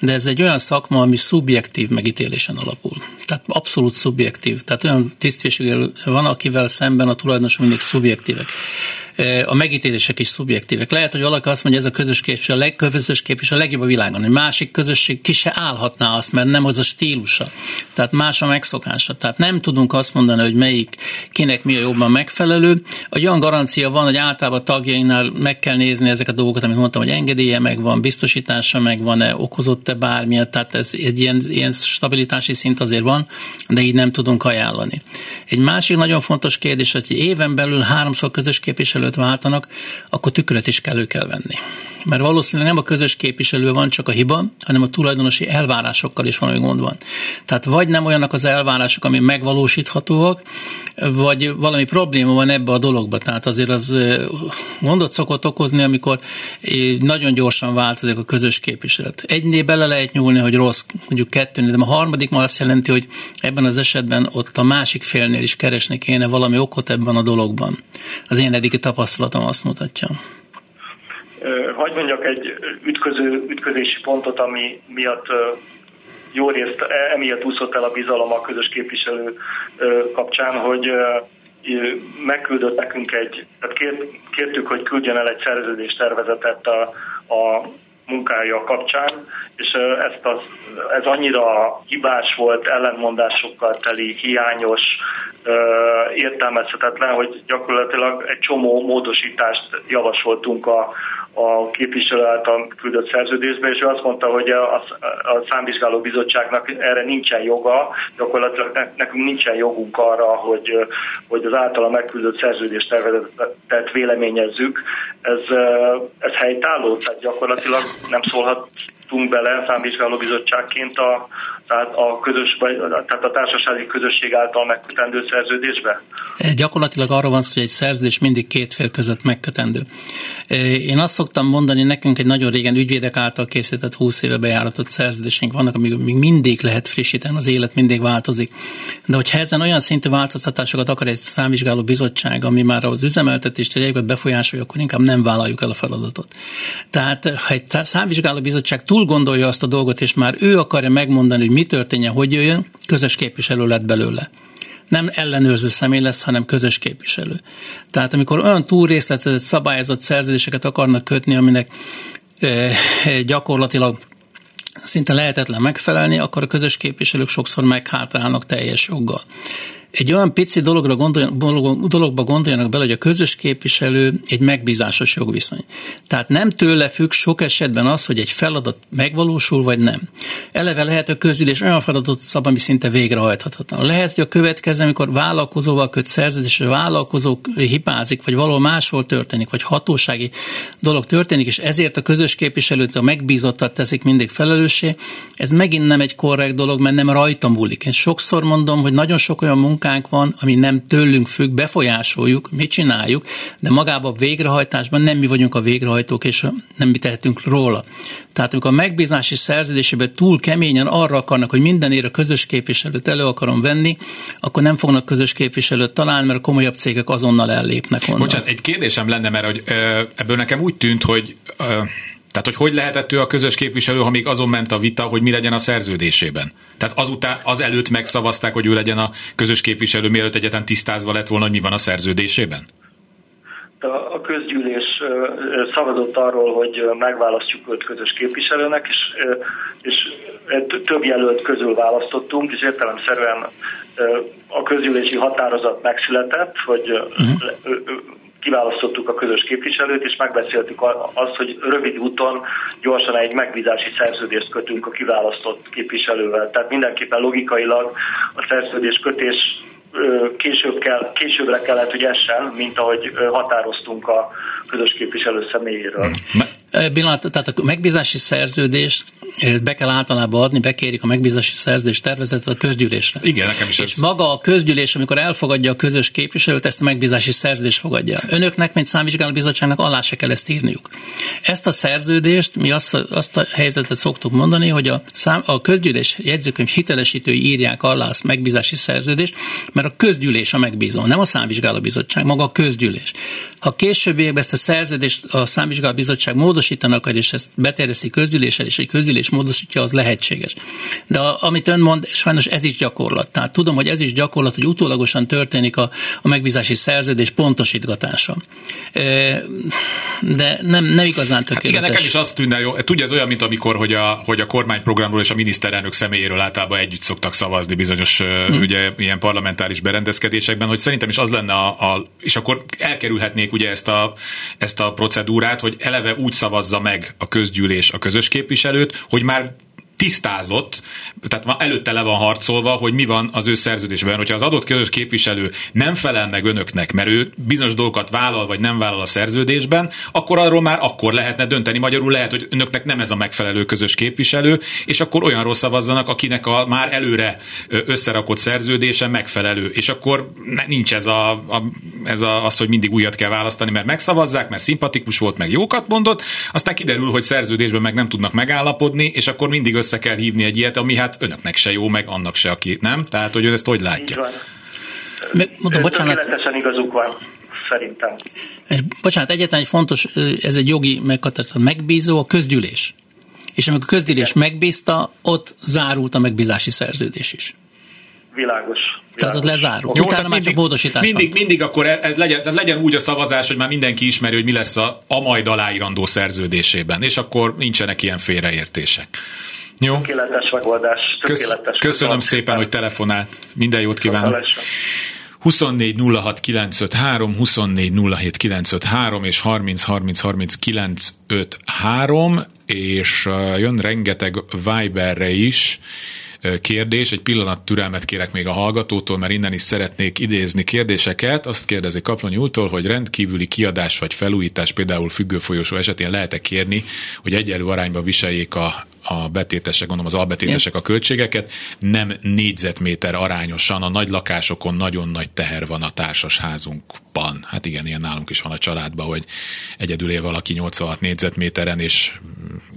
[SPEAKER 3] de ez egy olyan szakma, ami szubjektív megítélésen alapul. Tehát abszolút szubjektív. Tehát olyan tisztviselő van, akivel szemben a tulajdonosok mindig szubjektívek a megítélések is szubjektívek. Lehet, hogy valaki azt mondja, ez a közös képviselő, a legközös képviselő a legjobb a világon. Egy másik közösség ki se állhatná azt, mert nem az a stílusa. Tehát más a megszokása. Tehát nem tudunk azt mondani, hogy melyik kinek mi a jobban megfelelő. A olyan garancia van, hogy általában tagjainknál meg kell nézni ezeket a dolgokat, amit mondtam, hogy engedélye megvan, biztosítása megvan-e, okozott-e bármilyen, tehát ez egy ilyen, ilyen stabilitási szint azért van, de így nem tudunk ajánlani. Egy másik nagyon fontos kérdés, hogy éven belül háromszor közös képviselő képviselőt váltanak, akkor tükröt is kell kell venni. Mert valószínűleg nem a közös képviselő van csak a hiba, hanem a tulajdonosi elvárásokkal is valami gond van. Tehát vagy nem olyanak az elvárások, ami megvalósíthatóak, vagy valami probléma van ebbe a dologba. Tehát azért az gondot szokott okozni, amikor nagyon gyorsan változik a közös képviselet. Egynél bele lehet nyúlni, hogy rossz, mondjuk kettőnél, de a harmadik ma azt jelenti, hogy ebben az esetben ott a másik félnél is keresni kéne valami okot ebben a dologban. Az én eddigi tapasztalatom azt mutatja.
[SPEAKER 7] Hagy mondjak egy ütköző, ütközési pontot, ami miatt jó részt e, emiatt úszott el a bizalom a közös képviselő kapcsán, hogy megküldött nekünk egy, tehát kért, kértük, hogy küldjen el egy szerződéstervezetet a, a munkája kapcsán, és ezt az, ez annyira hibás volt, ellentmondásokkal teli, hiányos, értelmezhetetlen, hogy gyakorlatilag egy csomó módosítást javasoltunk a, a képviselő által küldött szerződésbe, és ő azt mondta, hogy a, a számvizsgáló bizottságnak erre nincsen joga, gyakorlatilag nekünk nincsen jogunk arra, hogy, hogy az általa megküldött szerződéstervezetet véleményezzük. Ez, ez helytálló, tehát gyakorlatilag nem szólhat tunk bele számvizsgáló bizottságként a, tehát a, közös, vagy, tehát a társasági közösség által megkötendő szerződésbe?
[SPEAKER 3] Eh, gyakorlatilag arra van szó, hogy egy szerződés mindig két fél között megkötendő. Eh, én azt szoktam mondani, nekünk egy nagyon régen ügyvédek által készített 20 éve bejáratott szerződéseink vannak, amíg még mindig lehet frissíteni, az élet mindig változik. De hogyha ezen olyan szintű változtatásokat akar egy számvizsgáló bizottság, ami már az üzemeltetést egyébként befolyásolja, akkor inkább nem vállaljuk el a feladatot. Tehát ha egy számvizsgáló bizottság túl gondolja azt a dolgot, és már ő akarja megmondani, hogy mi történjen, hogy jöjjön, közös képviselő lett belőle nem ellenőrző személy lesz, hanem közös képviselő. Tehát amikor olyan túl részletezett, szabályozott szerződéseket akarnak kötni, aminek e, gyakorlatilag szinte lehetetlen megfelelni, akkor a közös képviselők sokszor meghátrálnak teljes joggal egy olyan pici dologra gondoljon, dologba gondoljanak bele, hogy a közös képviselő egy megbízásos jogviszony. Tehát nem tőle függ sok esetben az, hogy egy feladat megvalósul, vagy nem. Eleve lehet a közülés olyan feladatot szab, ami szinte végrehajthatatlan. Lehet, hogy a következő, amikor vállalkozóval köt szerződés, a vállalkozó hipázik, vagy valahol máshol történik, vagy hatósági dolog történik, és ezért a közös képviselőt a megbízottat teszik mindig felelőssé, ez megint nem egy korrekt dolog, mert nem rajta múlik. Én sokszor mondom, hogy nagyon sok olyan munka, munkánk van, ami nem tőlünk függ, befolyásoljuk, mit csináljuk, de magában a végrehajtásban nem mi vagyunk a végrehajtók, és nem mi tehetünk róla. Tehát amikor a megbízási szerződésében túl keményen arra akarnak, hogy mindenért a közös képviselőt elő akarom venni, akkor nem fognak közös képviselőt találni, mert a komolyabb cégek azonnal ellépnek onnan.
[SPEAKER 2] Bocsánat, egy kérdésem lenne, mert hogy, ebből nekem úgy tűnt, hogy ö, tehát, hogy hogy lehetett ő a közös képviselő, ha még azon ment a vita, hogy mi legyen a szerződésében? Tehát azután, az előtt megszavazták, hogy ő legyen a közös képviselő, mielőtt egyetlen tisztázva lett volna, hogy mi van a szerződésében?
[SPEAKER 7] A közgyűlés szavazott arról, hogy megválasztjuk őt közös képviselőnek, és, és több jelölt közül választottunk, és értelemszerűen a közgyűlési határozat megszületett, hogy uh-huh kiválasztottuk a közös képviselőt, és megbeszéltük azt, hogy rövid úton gyorsan egy megbízási szerződést kötünk a kiválasztott képviselővel. Tehát mindenképpen logikailag a szerződés kötés később kell, későbbre kellett, hogy essen, mint ahogy határoztunk a közös képviselő személyéről.
[SPEAKER 3] Pillanat, tehát a megbízási szerződést be kell általában adni, bekérik a megbízási szerződés tervezetet a közgyűlésre.
[SPEAKER 2] Igen, nekem is
[SPEAKER 3] És ez. maga a közgyűlés, amikor elfogadja a közös képviselőt, ezt a megbízási szerződést fogadja. Önöknek, mint bizottságnak alá se kell ezt írniuk. Ezt a szerződést, mi azt, a, azt a helyzetet szoktuk mondani, hogy a, szám, a közgyűlés jegyzőkönyv hitelesítői írják alá a megbízási szerződést, mert a közgyűlés a megbízó, nem a bizottság, maga a közgyűlés. Ha későbbiekben ezt a szerződést a bizottság módosítanak, és ezt beterjeszti közgyűléssel, és egy közgyűlés módosítja, az lehetséges. De a, amit ön mond, sajnos ez is gyakorlat. Tehát tudom, hogy ez is gyakorlat, hogy utólagosan történik a, a megbízási szerződés pontosítgatása. De nem, nem igazán tökéletes. Hát
[SPEAKER 2] igen, nekem is azt tűnne jó. Tudja, ez olyan, mint amikor, hogy a, hogy a kormányprogramról és a miniszterelnök személyéről általában együtt szoktak szavazni bizonyos hmm. ugye, ilyen parlamentáris berendezkedésekben, hogy szerintem is az lenne a, a és akkor elkerülhetnék ugye ezt a, ezt a procedúrát, hogy eleve úgy szavazza meg a közgyűlés a közös képviselőt, hogy már tisztázott, tehát ma előtte le van harcolva, hogy mi van az ő szerződésben. Hogyha az adott közös képviselő nem felel meg önöknek, mert ő bizonyos dolgokat vállal vagy nem vállal a szerződésben, akkor arról már akkor lehetne dönteni. Magyarul lehet, hogy önöknek nem ez a megfelelő közös képviselő, és akkor olyanról szavazzanak, akinek a már előre összerakott szerződése megfelelő. És akkor nincs ez, a, a, ez a, az, hogy mindig újat kell választani, mert megszavazzák, mert szimpatikus volt, meg jókat mondott, aztán kiderül, hogy szerződésben meg nem tudnak megállapodni, és akkor mindig össze kell hívni egy ilyet, ami hát önöknek se jó, meg annak se, aki nem. Tehát, hogy ő ezt hogy látja?
[SPEAKER 7] Mondom, bocsánat. Tökéletesen igazuk van szerintem. És,
[SPEAKER 3] bocsánat, egyetlen egy fontos, ez egy jogi meghatározat, megbízó a közgyűlés. És amikor a közgyűlés Igen. megbízta, ott zárult a megbízási szerződés is.
[SPEAKER 7] Világos.
[SPEAKER 3] Tehát ott lezárul. Jó, Utána már mindig, csak módosítás
[SPEAKER 2] mindig, van. mindig akkor ez legyen, tehát legyen úgy a szavazás, hogy már mindenki ismeri, hogy mi lesz a, a majd aláírandó szerződésében, és akkor nincsenek ilyen félreértések.
[SPEAKER 7] Jó. Tökéletes megoldás.
[SPEAKER 2] Tökéletes. Köszönöm, Köszönöm szépen, hogy telefonált. Minden jót kívánok. 24 06 953, 24 07 953 és 30 30 30 953, és jön rengeteg Viberre is kérdés. Egy pillanat türelmet kérek még a hallgatótól, mert innen is szeretnék idézni kérdéseket. Azt kérdezi Kaplonyi úrtól, hogy rendkívüli kiadás vagy felújítás, például függőfolyosó esetén lehet-e kérni, hogy egyenlő arányba viseljék a a betétesek, gondolom az albetétesek a költségeket, nem négyzetméter arányosan, a nagy lakásokon nagyon nagy teher van a társasházunkban. Hát igen, ilyen nálunk is van a családban, hogy egyedül él valaki 86 négyzetméteren, és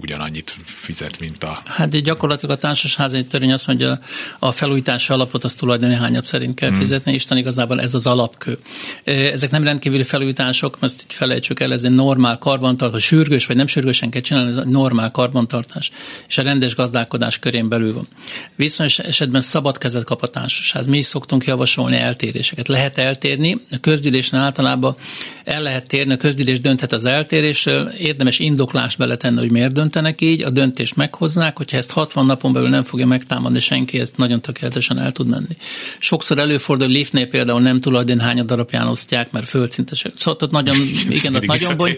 [SPEAKER 2] ugyanannyit fizet, mint a...
[SPEAKER 3] Hát gyakorlatilag a társasházi törvény azt mondja, a felújítási alapot az tulajdoni hányat szerint kell hmm. fizetni, Isten igazából ez az alapkő. Ezek nem rendkívüli felújítások, ezt így felejtsük el, ez egy normál karbantartás, sürgős vagy nem sürgősen kell csinálni, ez egy normál karbantartás és a rendes gazdálkodás körén belül van. Viszonyos esetben szabad kezet kap a társaság. Mi is szoktunk javasolni eltéréseket. Lehet eltérni, a közgyűlésen általában el lehet térni, a közgyűlés dönthet az eltérésről, érdemes indoklást beletenni, hogy miért döntenek így, a döntést meghoznák, hogyha ezt 60 napon belül nem fogja megtámadni senki, ezt nagyon tökéletesen el tud menni. Sokszor előfordul, hogy liftnél például nem tulajdonhány darabján osztják, mert földszintes. Szóval ott nagyon, igen, ott nagyon bony.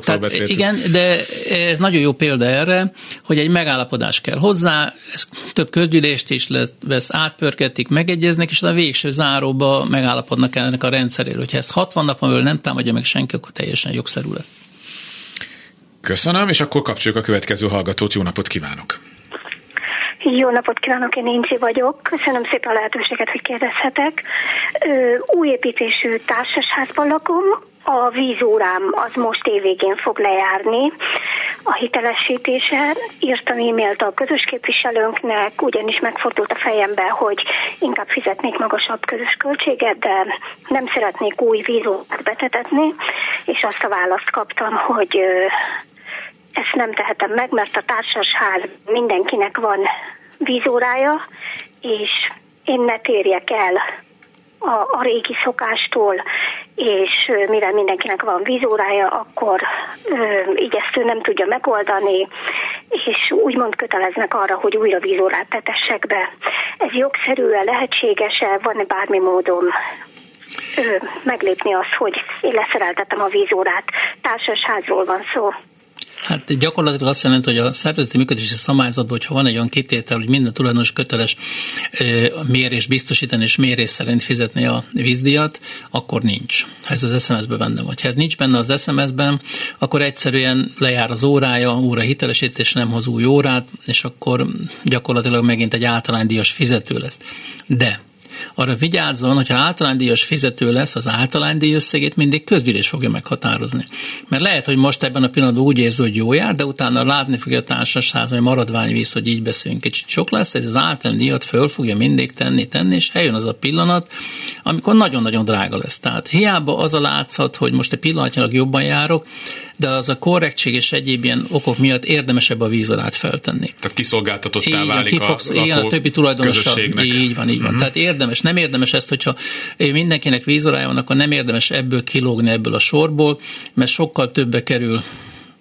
[SPEAKER 3] Tehát, igen, de ez nagyon jó példa erre, hogy egy megállapodás kell hozzá, ez több közgyűlést is vesz, átpörgetik, megegyeznek, és a végső záróba megállapodnak ennek a rendszeréről. Hogyha ez 60 napon belül nem támadja meg senki, akkor teljesen jogszerű lesz.
[SPEAKER 2] Köszönöm, és akkor kapcsoljuk a következő hallgatót. Jó napot kívánok!
[SPEAKER 8] Jó napot kívánok, én Inci vagyok. Köszönöm szépen a lehetőséget, hogy kérdezhetek. Új építésű társasházban lakom, a vízórám az most évvégén fog lejárni. A hitelesítése írtam e-mailt a közös képviselőnknek, ugyanis megfordult a fejembe, hogy inkább fizetnék magasabb közös költséget, de nem szeretnék új vízórát betetetni, és azt a választ kaptam, hogy ezt nem tehetem meg, mert a társasház mindenkinek van vízórája, és én ne térjek el a, a régi szokástól, és mivel mindenkinek van vízórája, akkor ö, így ezt ő nem tudja megoldani, és úgymond köteleznek arra, hogy újra vízórát tetessek be. Ez jogszerű-e, lehetséges-e, van-e bármi módom meglépni azt, hogy én leszereltettem a vízórát. Társasházról van szó.
[SPEAKER 3] Hát gyakorlatilag azt jelenti, hogy a szervezeti működési szabályzatban, hogyha van egy olyan kitétel, hogy minden tulajdonos köteles mérés biztosítani és mérés szerint fizetni a vízdíjat, akkor nincs. Ha ez az SMS-ben benne van. Ha ez nincs benne az SMS-ben, akkor egyszerűen lejár az órája, óra hitelesítés nem hoz új órát, és akkor gyakorlatilag megint egy általánydíjas fizető lesz. De arra vigyázzon, hogyha általánydíjas fizető lesz, az általánydíj összegét mindig közgyűlés fogja meghatározni. Mert lehet, hogy most ebben a pillanatban úgy érzi, hogy jó jár, de utána látni fogja a társaság, hogy maradványvíz, hogy így beszélünk, kicsit sok lesz, ez az általánydíjat föl fogja mindig tenni, tenni, és eljön az a pillanat, amikor nagyon-nagyon drága lesz. Tehát hiába az a látszat, hogy most egy pillanatnyilag jobban járok, de az a korrektség és egyéb ilyen okok miatt érdemesebb a vízorát feltenni.
[SPEAKER 2] Tehát kiszolgáltatottá igen, válik
[SPEAKER 3] ki fogsz, a, igen, a többi tulajdonossal. Így van, így van. Uh-huh. Tehát érdemes, nem érdemes ezt, hogyha mindenkinek vízorája van, akkor nem érdemes ebből kilógni ebből a sorból, mert sokkal többe kerül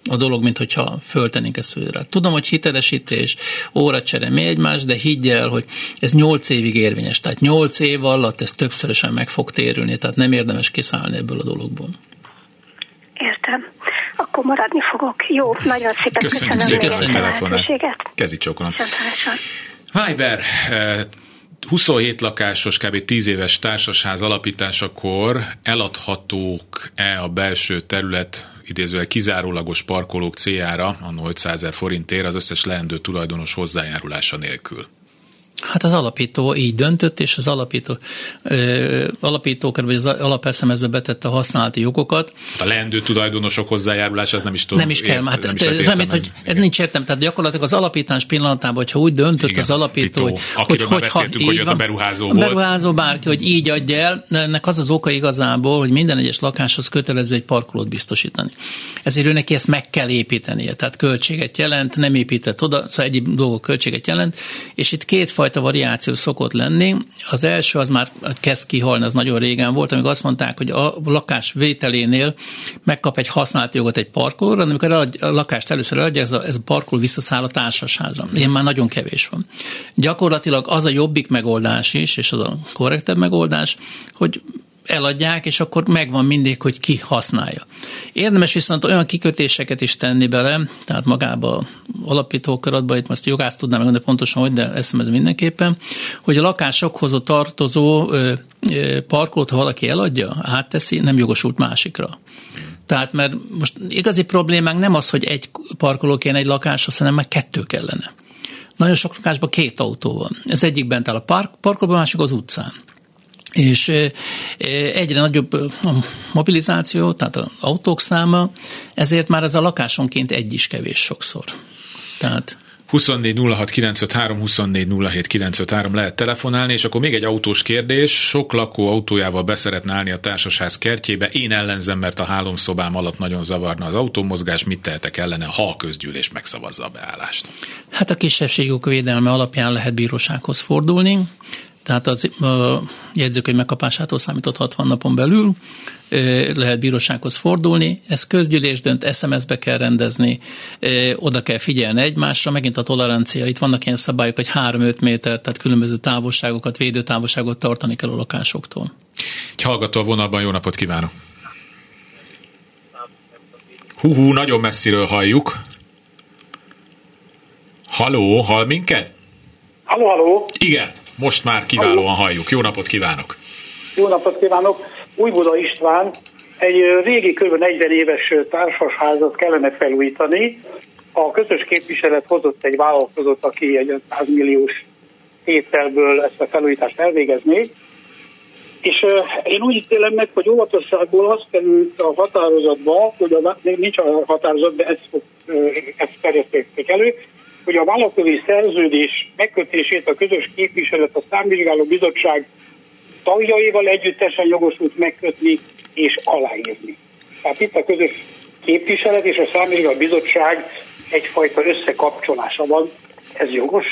[SPEAKER 3] a dolog, mint hogyha föltennénk ezt rá. Tudom, hogy hitelesítés, óracsere, mi egymás, de higgy el, hogy ez 8 évig érvényes. Tehát 8 év alatt ez többszörösen meg fog térülni, tehát nem érdemes kiszállni ebből a dologból.
[SPEAKER 8] Értem. Akkor maradni fogok. Jó, nagyon szépen
[SPEAKER 2] köszönöm.
[SPEAKER 8] Köszönjük
[SPEAKER 2] szépen a telefonát. Kezi csókolom. Viber, 27 lakásos, kb. 10 éves társasház alapításakor eladhatók-e a belső terület idézővel kizárólagos parkolók céljára, annó 500 ezer forintért az összes leendő tulajdonos hozzájárulása nélkül?
[SPEAKER 3] Hát az alapító így döntött, és az alapító, ö, alapító vagy az alapeszemezbe betette a használati jogokat.
[SPEAKER 2] A leendő tulajdonosok hozzájárulása, ez nem is tudom.
[SPEAKER 3] Nem is kell, hát nem is ez, ez, hogy ez nincs értem. Tehát gyakorlatilag az alapítás pillanatában, hogyha úgy döntött igen, az alapító, hogy,
[SPEAKER 2] hogy, hogy, beszéltünk, ha, hogy az a beruházó volt.
[SPEAKER 3] A beruházó bárki, hogy így adja el, ennek az az oka igazából, hogy minden egyes lakáshoz kötelező egy parkolót biztosítani. Ezért ő neki ezt meg kell építenie, tehát költséget jelent, nem épített oda, szóval egyéb dolgok költséget jelent, és itt két fajta variáció szokott lenni. Az első az már kezd kihalni, az nagyon régen volt, amikor azt mondták, hogy a lakás vételénél megkap egy használati jogot egy parkolóra, de amikor a lakást először eladja, ez a, ez a parkoló visszaszáll a társasházra. Ilyen már nagyon kevés van. Gyakorlatilag az a jobbik megoldás is, és az a korrektebb megoldás, hogy eladják, és akkor megvan mindig, hogy ki használja. Érdemes viszont olyan kikötéseket is tenni bele, tehát magába alapítókaratba, itt most jogász tudnám megmondani pontosan, hogy, de eszem ez mindenképpen, hogy a lakásokhoz a tartozó parkolót, ha valaki eladja, átteszi, nem jogosult másikra. Tehát mert most igazi problémánk nem az, hogy egy parkoló kéne egy lakáshoz, hanem már kettő kellene. Nagyon sok lakásban két autó van. Ez egyik bent áll a park, parkolóban, másik az utcán és egyre nagyobb a mobilizáció, tehát az autók száma, ezért már ez a lakásonként egy is kevés sokszor. Tehát
[SPEAKER 2] 24 06 953, 24 07 953 lehet telefonálni, és akkor még egy autós kérdés. Sok lakó autójával beszeretne állni a társasház kertjébe. Én ellenzem, mert a hálomszobám alatt nagyon zavarna az autómozgás. Mit tehetek ellene, ha a közgyűlés megszavazza a beállást?
[SPEAKER 3] Hát a kisebbségük védelme alapján lehet bírósághoz fordulni. Tehát az a jegyzőkönyv megkapásától számított 60 napon belül lehet bírósághoz fordulni, ez közgyűlés dönt, SMS-be kell rendezni, oda kell figyelni egymásra, megint a tolerancia, itt vannak ilyen szabályok, hogy 3-5 méter, tehát különböző távolságokat, védőtávolságot tartani kell a lakásoktól.
[SPEAKER 2] Egy hallgató a vonalban, jó napot kívánok! Hú, hú, nagyon messziről halljuk. Haló, hall minket?
[SPEAKER 9] Halló, halló!
[SPEAKER 2] Igen. Most már kiválóan halljuk. Jó napot kívánok!
[SPEAKER 9] Jó napot kívánok! Újbuda István, egy régi kb. 40 éves társasházat kellene felújítani. A közös képviselet hozott egy vállalkozót, aki egy 100 milliós tételből ezt a felújítást elvégezné. És én úgy ítélem meg, hogy óvatosságból az került a határozatba, hogy a, nincs a határozatban, ezt, uh, ezt terjesztették elő, hogy a vállalkozói szerződés megkötését a közös képviselet a számvizsgáló bizottság tagjaival együttesen jogosult megkötni és aláírni. Tehát itt a közös képviselet és a számvizsgáló bizottság egyfajta összekapcsolása van. Ez jogos?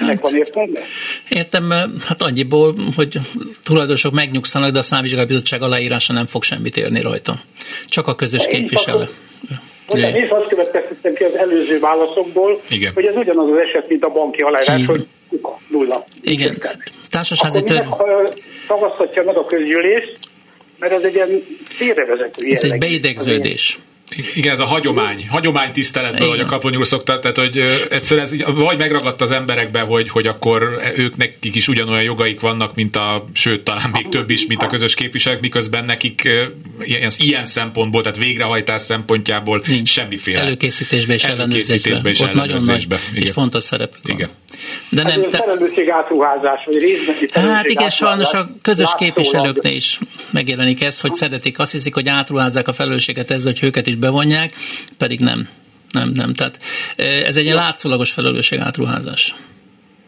[SPEAKER 9] Ennek van értelme?
[SPEAKER 3] Értem, hát annyiból, hogy tulajdonosok megnyugszanak, de a számvizsgáló bizottság aláírása nem fog semmit érni rajta. Csak a közös képviselő.
[SPEAKER 9] Én is azt következtettem ki az előző válaszokból,
[SPEAKER 2] Igen.
[SPEAKER 9] hogy ez ugyanaz az eset, mint a banki aláírás, Igen. hogy nulla.
[SPEAKER 3] Igen, társasági
[SPEAKER 9] tör... szavazhatja meg a közgyűlés, mert ez egy ilyen félrevezető
[SPEAKER 3] Ez egy beidegződés.
[SPEAKER 2] Igen, ez a hagyomány, hagyomány tiszteletből, hogy a kaplony úr szokta, tehát hogy egyszer ez így, vagy megragadt az emberekbe, hogy, hogy akkor ők nekik is ugyanolyan jogaik vannak, mint a, sőt, talán még több is, mint a közös képviselők, miközben nekik ilyen, ilyen szempontból, tehát végrehajtás szempontjából
[SPEAKER 3] Nincs.
[SPEAKER 2] semmiféle.
[SPEAKER 3] Előkészítésbe és ellenőrzésbe.
[SPEAKER 2] és
[SPEAKER 3] Ott nagyon nagy
[SPEAKER 2] Igen.
[SPEAKER 3] és fontos szerepük van.
[SPEAKER 2] Igen.
[SPEAKER 3] De
[SPEAKER 9] Hát
[SPEAKER 3] nem,
[SPEAKER 9] nem,
[SPEAKER 3] te,
[SPEAKER 9] felelősség átruházás, vagy részbeni
[SPEAKER 3] Hát igen, sajnos a közös képviselőknél is megjelenik ez, hogy szeretik, azt hiszik, hogy átruházzák a felelősséget ezzel, hogy őket is bevonják, pedig nem. Nem, nem. Tehát eh, ez egy ilyen látszólagos felelősség átruházás.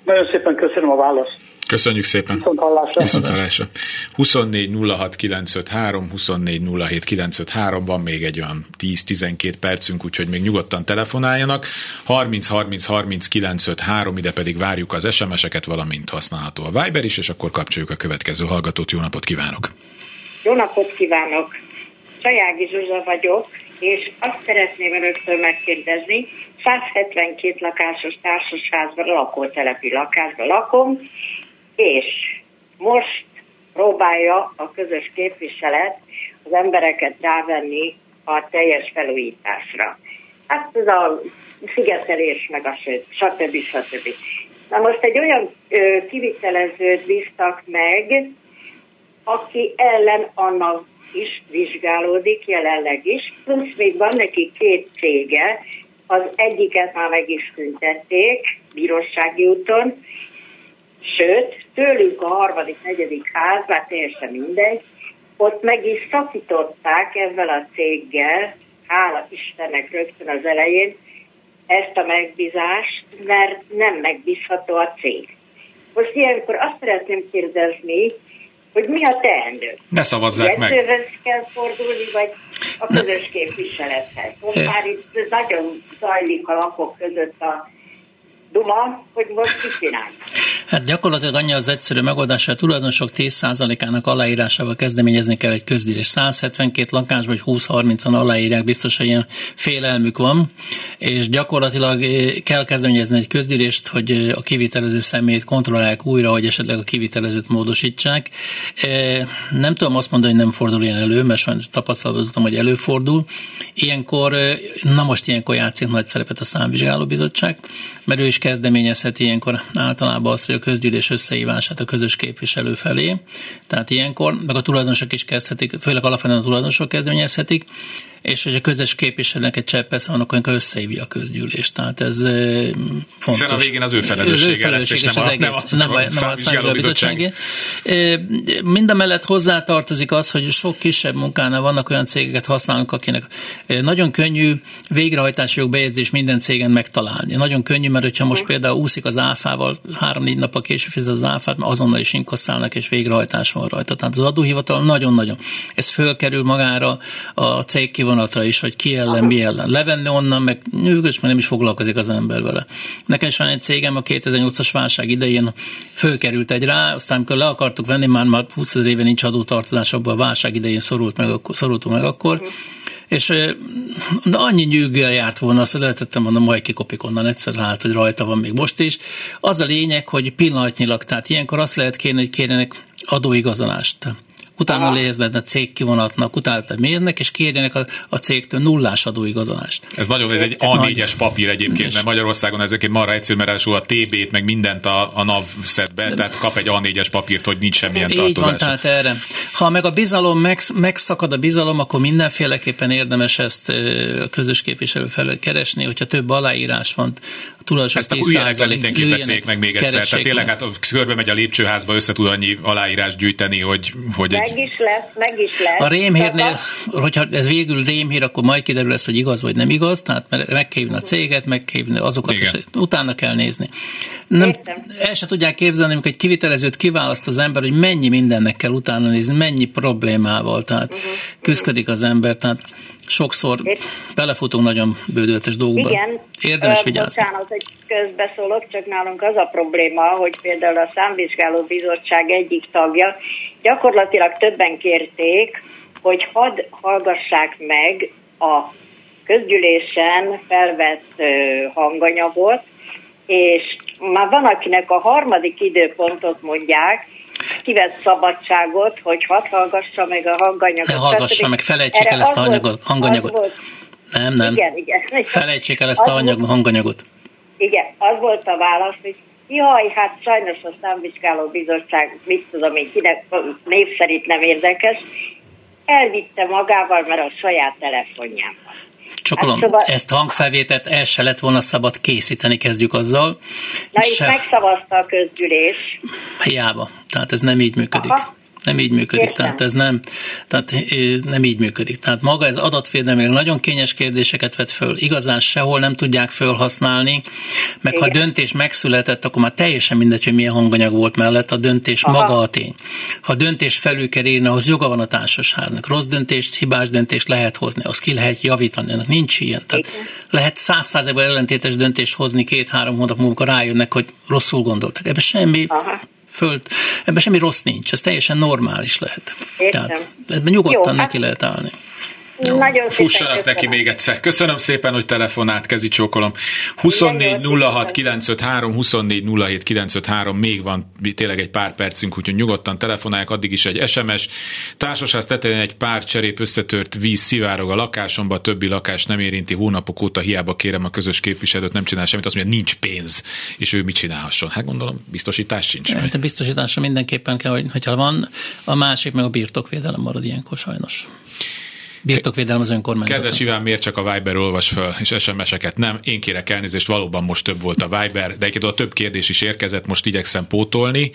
[SPEAKER 9] Nagyon szépen köszönöm a választ.
[SPEAKER 2] Köszönjük szépen.
[SPEAKER 9] Viszont hallásra.
[SPEAKER 2] Viszont hallásra. 24 06 953, 24 07 953, van még egy olyan 10-12 percünk, úgyhogy még nyugodtan telefonáljanak. 30 30 30 953, ide pedig várjuk az SMS-eket, valamint használható a Viber is, és akkor kapcsoljuk a következő hallgatót. Jó napot kívánok!
[SPEAKER 10] Jó napot kívánok! Csajági Zsuzsa vagyok, és azt szeretném önöktől megkérdezni, 172 lakásos társasházban, lakótelepi lakásban lakom, és most próbálja a közös képviselet az embereket rávenni a teljes felújításra. Hát ez a szigetelés, meg a sőt, stb. stb. Na most egy olyan ö, kivitelezőt bíztak meg, aki ellen annak is vizsgálódik jelenleg is, plusz még van neki két cége, az egyiket már meg is szüntették bírósági úton, sőt, tőlük a harmadik, negyedik ház, már teljesen mindegy, ott meg is szakították ezzel a céggel, hála Istennek rögtön az elején, ezt a megbízást, mert nem megbízható a cég. Most ilyenkor azt szeretném kérdezni, hogy mi a teendő?
[SPEAKER 2] Ne szavazzák meg!
[SPEAKER 10] Jegyzőhöz kell fordulni, vagy a közös képviselethez? Most már itt nagyon zajlik a lakok között a duma, hogy most mit csinálj.
[SPEAKER 3] Hát gyakorlatilag annyi az egyszerű megoldás, hogy a tulajdonosok 10%-ának aláírásával kezdeményezni kell egy közdírés. 172 lakásban, vagy 20-30-an aláírják, biztos, hogy ilyen félelmük van, és gyakorlatilag eh, kell kezdeményezni egy közdírést, hogy eh, a kivitelező személyét kontrollálják újra, hogy esetleg a kivitelezőt módosítsák. Eh, Nem tudom azt mondani, hogy nem fordul ilyen elő, mert sajnos tapasztalatban tudom, hogy előfordul. Ilyenkor, na most ilyenkor játszik nagy szerepet a számvizsgálóbizottság, mert ő is kezdeményezheti ilyenkor általában azt, hogy a közgyűlés összehívását a közös képviselő felé. Tehát ilyenkor, meg a tulajdonosok is kezdhetik, főleg alapvetően a tulajdonosok kezdeményezhetik, és hogy a közös képviselőnek egy cseppesz van, akkor összehívja a közgyűlést. Tehát ez fontos.
[SPEAKER 2] Hiszen a végén az ő felelőssége lesz, és nem
[SPEAKER 3] az
[SPEAKER 2] a- nem a-
[SPEAKER 3] nem a,
[SPEAKER 2] a
[SPEAKER 3] nem a
[SPEAKER 2] számvizsgálóbizottság.
[SPEAKER 3] számvizsgálóbizottságé. Mind a mellett hozzátartozik az, hogy sok kisebb munkánál vannak olyan cégeket használunk, akinek nagyon könnyű végrehajtási jogbejegyzés minden cégen megtalálni. Nagyon könnyű, mert hogyha most például úszik az áfával, három-négy nap a később fizet az áfát, mert azonnal is inkasszálnak, és végrehajtás van rajta. Tehát az adóhivatal nagyon-nagyon. Ez fölkerül magára a cég kivonatra is, hogy ki ellen, mi ellen. Levenni onnan, meg nyugodj, mert nem is foglalkozik az ember vele. Nekem is van egy cégem a 2008-as válság idején fölkerült egy rá, aztán amikor le akartuk venni, már, már 20 ezer éve nincs adótartozás, abban a válság idején szorult meg, szorultunk meg akkor, és de annyi nyűggel járt volna, azt lehetettem mondom, majd kikopik onnan egyszer, hát, hogy rajta van még most is. Az a lényeg, hogy pillanatnyilag, tehát ilyenkor azt lehet kérni, hogy kérjenek adóigazolást. Utána lézled a cég kivonatnak, utána mérnek, és kérjenek a, a cégtől nullás adóigazolást.
[SPEAKER 2] Ez nagyon, ez egy A4-es papír egyébként, mert Magyarországon ezeket marra egyszerű, mert a TB-t, meg mindent a, a NAV szed be, tehát kap egy A4-es papírt, hogy nincs semmilyen
[SPEAKER 3] Így van,
[SPEAKER 2] tartozás.
[SPEAKER 3] tehát erre. Ha meg a bizalom, meg, megszakad a bizalom, akkor mindenféleképpen érdemes ezt a közös képviselő felől keresni, hogyha több aláírás van, a tulajdonosok
[SPEAKER 2] Ezt le
[SPEAKER 3] 10%
[SPEAKER 2] mindenki beszéljék meg még egyszer. Tehát tényleg hát körbe megy a lépcsőházba, össze tud annyi aláírás gyűjteni, hogy, hogy egy...
[SPEAKER 10] Meg is lesz, meg is lesz.
[SPEAKER 3] A rémhírnél, hogyha ez végül rémhír, akkor majd kiderül lesz, hogy igaz vagy nem igaz, tehát mert meg kell hívni a céget, meg kell hívni azokat,
[SPEAKER 2] Igen.
[SPEAKER 3] és utána kell nézni. Nem,
[SPEAKER 10] Értem.
[SPEAKER 3] el se tudják képzelni, amikor egy kivitelezőt kiválaszt az ember, hogy mennyi mindennek kell utána nézni, mennyi problémával, tehát
[SPEAKER 10] Mhm.
[SPEAKER 3] küzdik az ember, tehát sokszor
[SPEAKER 10] És-
[SPEAKER 3] belefutunk nagyon bődöltes dolgokba.
[SPEAKER 10] Igen.
[SPEAKER 3] Érdemes vigyázni.
[SPEAKER 10] Bocsánat, hogy közbeszólok, csak nálunk az a probléma, hogy például a számvizsgáló bizottság egyik tagja gyakorlatilag többen kérték, hogy hadd hallgassák meg a közgyűlésen felvett hanganyagot, és már van, akinek a harmadik időpontot mondják, kivett szabadságot, hogy hadd hallgassa meg a hanganyagot.
[SPEAKER 3] Ne hallgassa meg, felejtsék el ezt a hanyagot, hanganyagot. Volt, nem, nem.
[SPEAKER 10] Igen, igen.
[SPEAKER 3] Felejtsék el ezt a anyag, hanganyagot.
[SPEAKER 10] Igen, az volt a válasz, hogy jaj, hát sajnos a számvizsgáló bizottság, mit tudom én, kinek név szerint nem érdekes, elvitte magával, mert a saját telefonján van.
[SPEAKER 3] Csokolom, hát szóval... ezt hangfelvételt el se lett volna szabad készíteni, kezdjük azzal.
[SPEAKER 10] Na és se... megszavazta a közgyűlés.
[SPEAKER 3] Hiába, tehát ez nem így működik. Aha nem így működik, Értem. tehát ez nem, tehát nem így működik. Tehát maga ez adatvédelmileg nagyon kényes kérdéseket vet föl, igazán sehol nem tudják felhasználni, meg Igen. ha döntés megszületett, akkor már teljesen mindegy, hogy milyen hanganyag volt mellett, a döntés Aha. maga a tény. Ha döntés felül kell írni, ahhoz joga van a társaságnak. Rossz döntést, hibás döntést lehet hozni, azt ki lehet javítani, ennek nincs ilyen. Tehát Igen. lehet száz százalékban ellentétes döntést hozni két-három hónap múlva, rájönnek, hogy rosszul gondoltak. Ebben semmi Aha föld, ebben semmi rossz nincs, ez teljesen normális lehet. Értem. Tehát ebben nyugodtan Jó, neki hát... lehet állni.
[SPEAKER 2] Jó. Nagyon Fussanak neki még egyszer. Köszönöm szépen, hogy telefonált, kezi csókolom. 24 06 953, 24 07 953, még van tényleg egy pár percünk, úgyhogy nyugodtan telefonálják, addig is egy SMS. Társasház tetején egy pár cserép összetört víz szivárog a lakásomba, a többi lakás nem érinti, hónapok óta hiába kérem a közös képviselőt, nem csinál semmit, azt mondja, nincs pénz, és ő mit csinálhasson. Hát gondolom, biztosítás sincs.
[SPEAKER 3] Hát a biztosításra mindenképpen kell, hogy hogyha van, a másik meg a birtokvédelem marad ilyenkor sajnos. Birtokvédelem az önkormányzat.
[SPEAKER 2] Kedves Iván, miért csak a Viber olvas föl, és SMS-eket nem? Én kérek elnézést, valóban most több volt a Viber, de egyébként a több kérdés is érkezett, most igyekszem pótolni.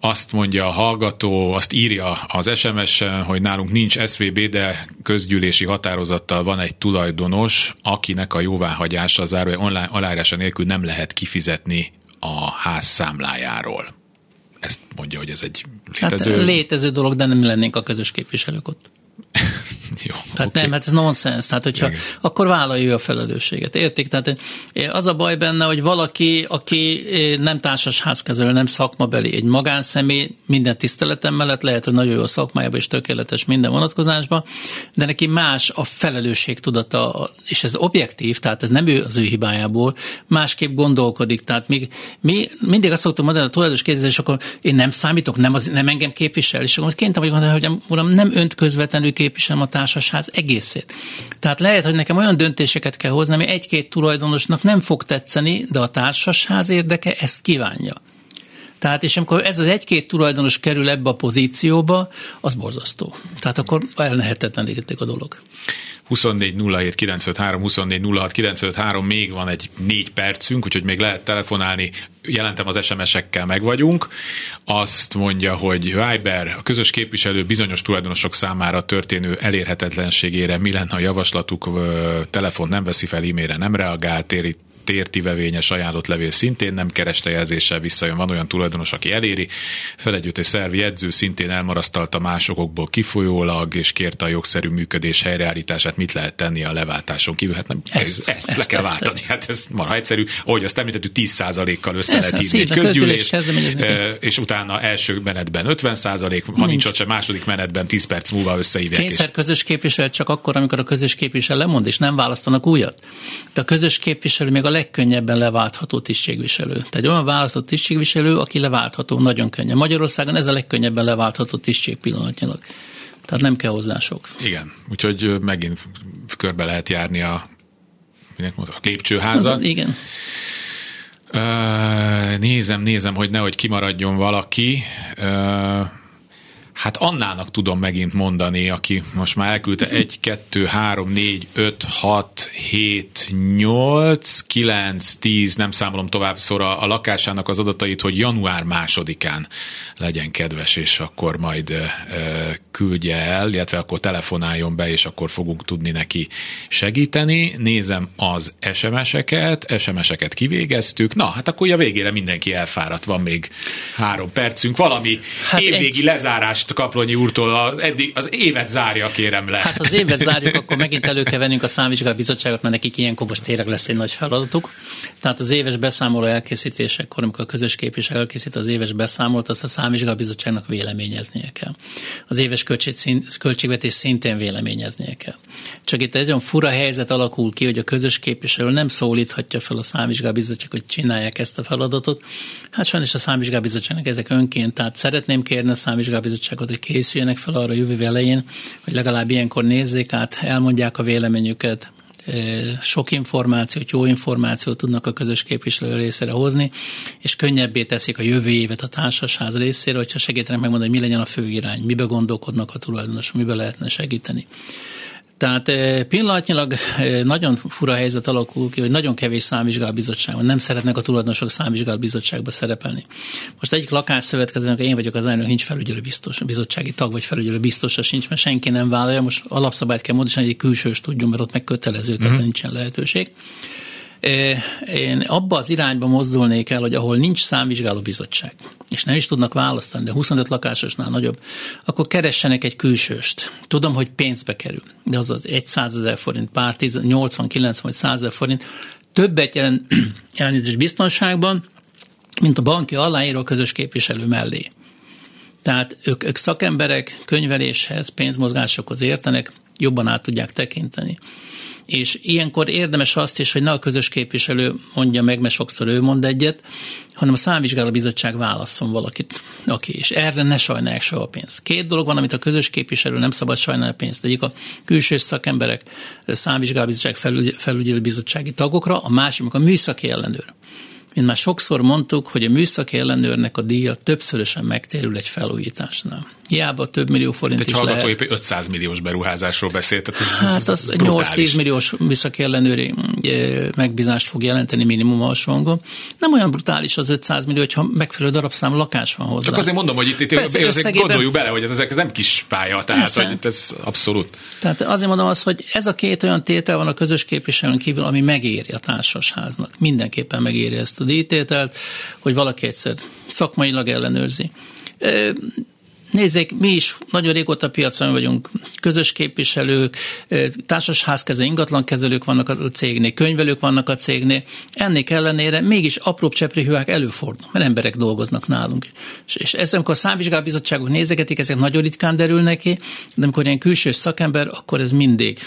[SPEAKER 2] Azt mondja a hallgató, azt írja az SMS-en, hogy nálunk nincs SVB, de közgyűlési határozattal van egy tulajdonos, akinek a jóváhagyása zárója online aláírása nélkül nem lehet kifizetni a ház számlájáról. Ezt mondja, hogy ez egy
[SPEAKER 3] létező... Hát létező dolog, de nem lennénk a közös képviselők ott. Jó, tehát okay. nem, hát ez nonsens. Tehát, hogyha Igen. akkor vállalja a felelősséget. Értik? Tehát eh, az a baj benne, hogy valaki, aki eh, nem társas házkezelő, nem szakmabeli, egy magánszemély, minden tiszteletem mellett lehet, hogy nagyon jó a szakmájában és tökéletes minden vonatkozásban, de neki más a felelősség tudata, és ez objektív, tehát ez nem ő az ő hibájából, másképp gondolkodik. Tehát még, mi mindig azt szoktam mondani a tulajdonos kérdezés, akkor én nem számítok, nem, az, nem engem képvisel, és akkor kénytem vagy mondani, hogy uram, nem önt közvetlenül képviselem a társasház egészét. Tehát lehet, hogy nekem olyan döntéseket kell hozni, ami egy-két tulajdonosnak nem fog tetszeni, de a társasház érdeke ezt kívánja. Tehát, és amikor ez az egy-két tulajdonos kerül ebbe a pozícióba, az borzasztó. Tehát akkor elnehetetlenítik a dolog.
[SPEAKER 2] 24 07 953, 24 06 953, még van egy négy percünk, úgyhogy még lehet telefonálni, jelentem az SMS-ekkel meg vagyunk. Azt mondja, hogy Viber, a közös képviselő bizonyos tulajdonosok számára történő elérhetetlenségére mi lenne a javaslatuk, telefon nem veszi fel, e-mailre nem reagál, téri, térti vevényes ajánlott levél szintén nem kereste jelzéssel visszajön. Van olyan tulajdonos, aki eléri, felegyült egy szervi edző szintén elmarasztalta másokból kifolyólag, és kérte a jogszerű működés helyreállítását. Mit lehet tenni a leváltáson kívül? Hát nem, ezt, ezt, ezt le kell ezt, váltani. Ezt. Hát ez marha egyszerű. Ahogy azt említettük, 10%-kal össze ezt, lehet hívni egy közgyűlés, és utána első menetben 50%, ha nincs, nincs ott sem második menetben 10 perc múlva összehívják.
[SPEAKER 3] Kényszer közös képviselő csak akkor, amikor a közös képviselő lemond, és nem választanak újat. De a közös képviselő még a legkönnyebben leváltható tisztségviselő. Tehát olyan választott tisztségviselő, aki leváltható nagyon könnyen. Magyarországon ez a legkönnyebben leváltható tisztség pillanatnyilag. Tehát nem kell hozzá sok.
[SPEAKER 2] Igen, úgyhogy megint körbe lehet járni a, mondta, a lépcsőházat. Az,
[SPEAKER 3] igen.
[SPEAKER 2] Uh, nézem, nézem, hogy nehogy kimaradjon valaki. Uh, Hát Annának tudom megint mondani, aki most már elküldte 1, 2, 3, 4, 5, 6, 7, 8, 9, 10, nem számolom tovább szóra a lakásának az adatait, hogy január másodikán legyen kedves, és akkor majd e, küldje el, illetve akkor telefonáljon be, és akkor fogunk tudni neki segíteni. Nézem az SMS-eket, SMS-eket kivégeztük. Na, hát akkor a végére mindenki elfáradt, van még három percünk, valami hát évvégi egy... lezárást most Kaplonyi úrtól az, eddig, az évet zárja, kérem le.
[SPEAKER 3] Hát az évet zárjuk, akkor megint elő kell vennünk a számvizsgálati bizottságot, mert nekik ilyenkor most tényleg lesz egy nagy feladatuk. Tehát az éves beszámoló elkészítésekor, amikor a közös képviselő elkészít az éves beszámolót, azt a számvizsgálati bizottságnak véleményeznie kell. az éves költségvetés szintén véleményeznie kell. Csak itt egy olyan fura helyzet alakul ki, hogy a közös képviselő nem szólíthatja fel a számvizsgálbizottság, hogy csinálják ezt a feladatot. Hát sajnos a számvizsgálbizottságnak ezek önként, tehát szeretném kérni a számvizsgálbizottságot, hogy készüljenek fel arra jövő elején, hogy legalább ilyenkor nézzék át, elmondják a véleményüket, sok információt, jó információt tudnak a közös képviselő részére hozni, és könnyebbé teszik a jövő évet a társasház részére, hogyha segítenek megmondani, hogy mi legyen a fő irány, mibe gondolkodnak a tulajdonosok, mibe lehetne segíteni. Tehát eh, pillanatnyilag nagyon fura helyzet alakul ki, hogy nagyon kevés számvizsgálbizottság van, nem szeretnek a tulajdonosok számvizsgálbizottságba szerepelni. Most egyik lakásszövetkezetnek, én vagyok az elnök, nincs felügyelő biztos, bizottsági tag vagy felügyelő biztosa sincs, mert senki nem vállalja. Most alapszabályt kell módosítani, hogy egy külsős tudjon, mert ott meg kötelező, tehát mm. nincsen lehetőség. Én abba az irányba mozdulnék el, hogy ahol nincs számvizsgáló bizottság, és nem is tudnak választani, de 25 lakásosnál nagyobb, akkor keressenek egy külsőst. Tudom, hogy pénzbe kerül, de az az 100 ezer forint, pár 80, 90 vagy 100 ezer forint, többet jelent elnézés biztonságban, mint a banki aláíró közös képviselő mellé. Tehát ők, ők szakemberek, könyveléshez, pénzmozgásokhoz értenek, jobban át tudják tekinteni és ilyenkor érdemes azt is, hogy ne a közös képviselő mondja meg, mert sokszor ő mond egyet, hanem a számvizsgáló bizottság válasszon valakit, aki, és erre ne sajnálják soha a pénzt. Két dolog van, amit a közös képviselő nem szabad sajnálni a pénzt. Egyik a külső szakemberek, számvizsgáló bizottság felügyelő bizottsági tagokra, a másik a műszaki ellenőr. Mint már sokszor mondtuk, hogy a műszaki ellenőrnek a díja többszörösen megtérül egy felújításnál. Hiába több millió forint egy is lehet.
[SPEAKER 2] Egy 500 milliós beruházásról beszélt. Tehát
[SPEAKER 3] ez, hát az 8-10 milliós műszaki ellenőri megbízást fog jelenteni minimum alsóhangon. Nem olyan brutális az 500 millió, hogyha megfelelő darabszám lakás van hozzá.
[SPEAKER 2] Csak azért mondom, hogy itt, itt Persze, azért gondoljuk bele, hogy ezek nem kis pálya, tehát Persze. hogy ez abszolút.
[SPEAKER 3] Tehát azért mondom azt, hogy ez a két olyan tétel van a közös képviselőn kívül, ami megéri a társasháznak. Mindenképpen megéri ezt a díjtételt, hogy valaki egyszer szakmailag ellenőrzi. Nézzék, mi is nagyon régóta piacon vagyunk, közös képviselők, társasházkező, ingatlankezelők vannak a cégnél, könyvelők vannak a cégnél. Ennek ellenére mégis apróbb cseprihőák előfordulnak, mert emberek dolgoznak nálunk. És, és ez, amikor a számvizsgálbizottságok nézegetik, ezek nagyon ritkán derülnek ki, de amikor ilyen külső szakember, akkor ez mindig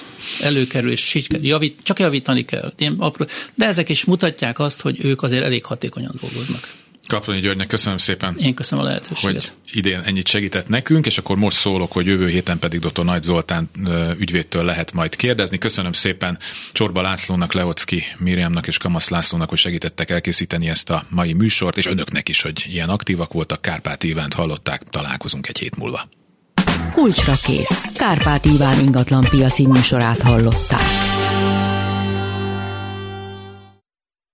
[SPEAKER 3] előkerül, és javít, csak javítani kell. Ilyen apró, de ezek is mutatják azt, hogy ők azért elég hatékonyan dolgoznak.
[SPEAKER 2] Kaplonyi Györgynek köszönöm szépen.
[SPEAKER 3] Én köszönöm a lehetőséget.
[SPEAKER 2] Hogy idén ennyit segített nekünk, és akkor most szólok, hogy jövő héten pedig dr. Nagy Zoltán ügyvédtől lehet majd kérdezni. Köszönöm szépen Csorba Lászlónak, Leocki Miriamnak és Kamasz Lászlónak, hogy segítettek elkészíteni ezt a mai műsort, és önöknek is, hogy ilyen aktívak voltak. Kárpát Ivánt hallották, találkozunk egy hét múlva.
[SPEAKER 1] Kulcsra kész. Kárpát Iván ingatlan piaci műsorát hallották.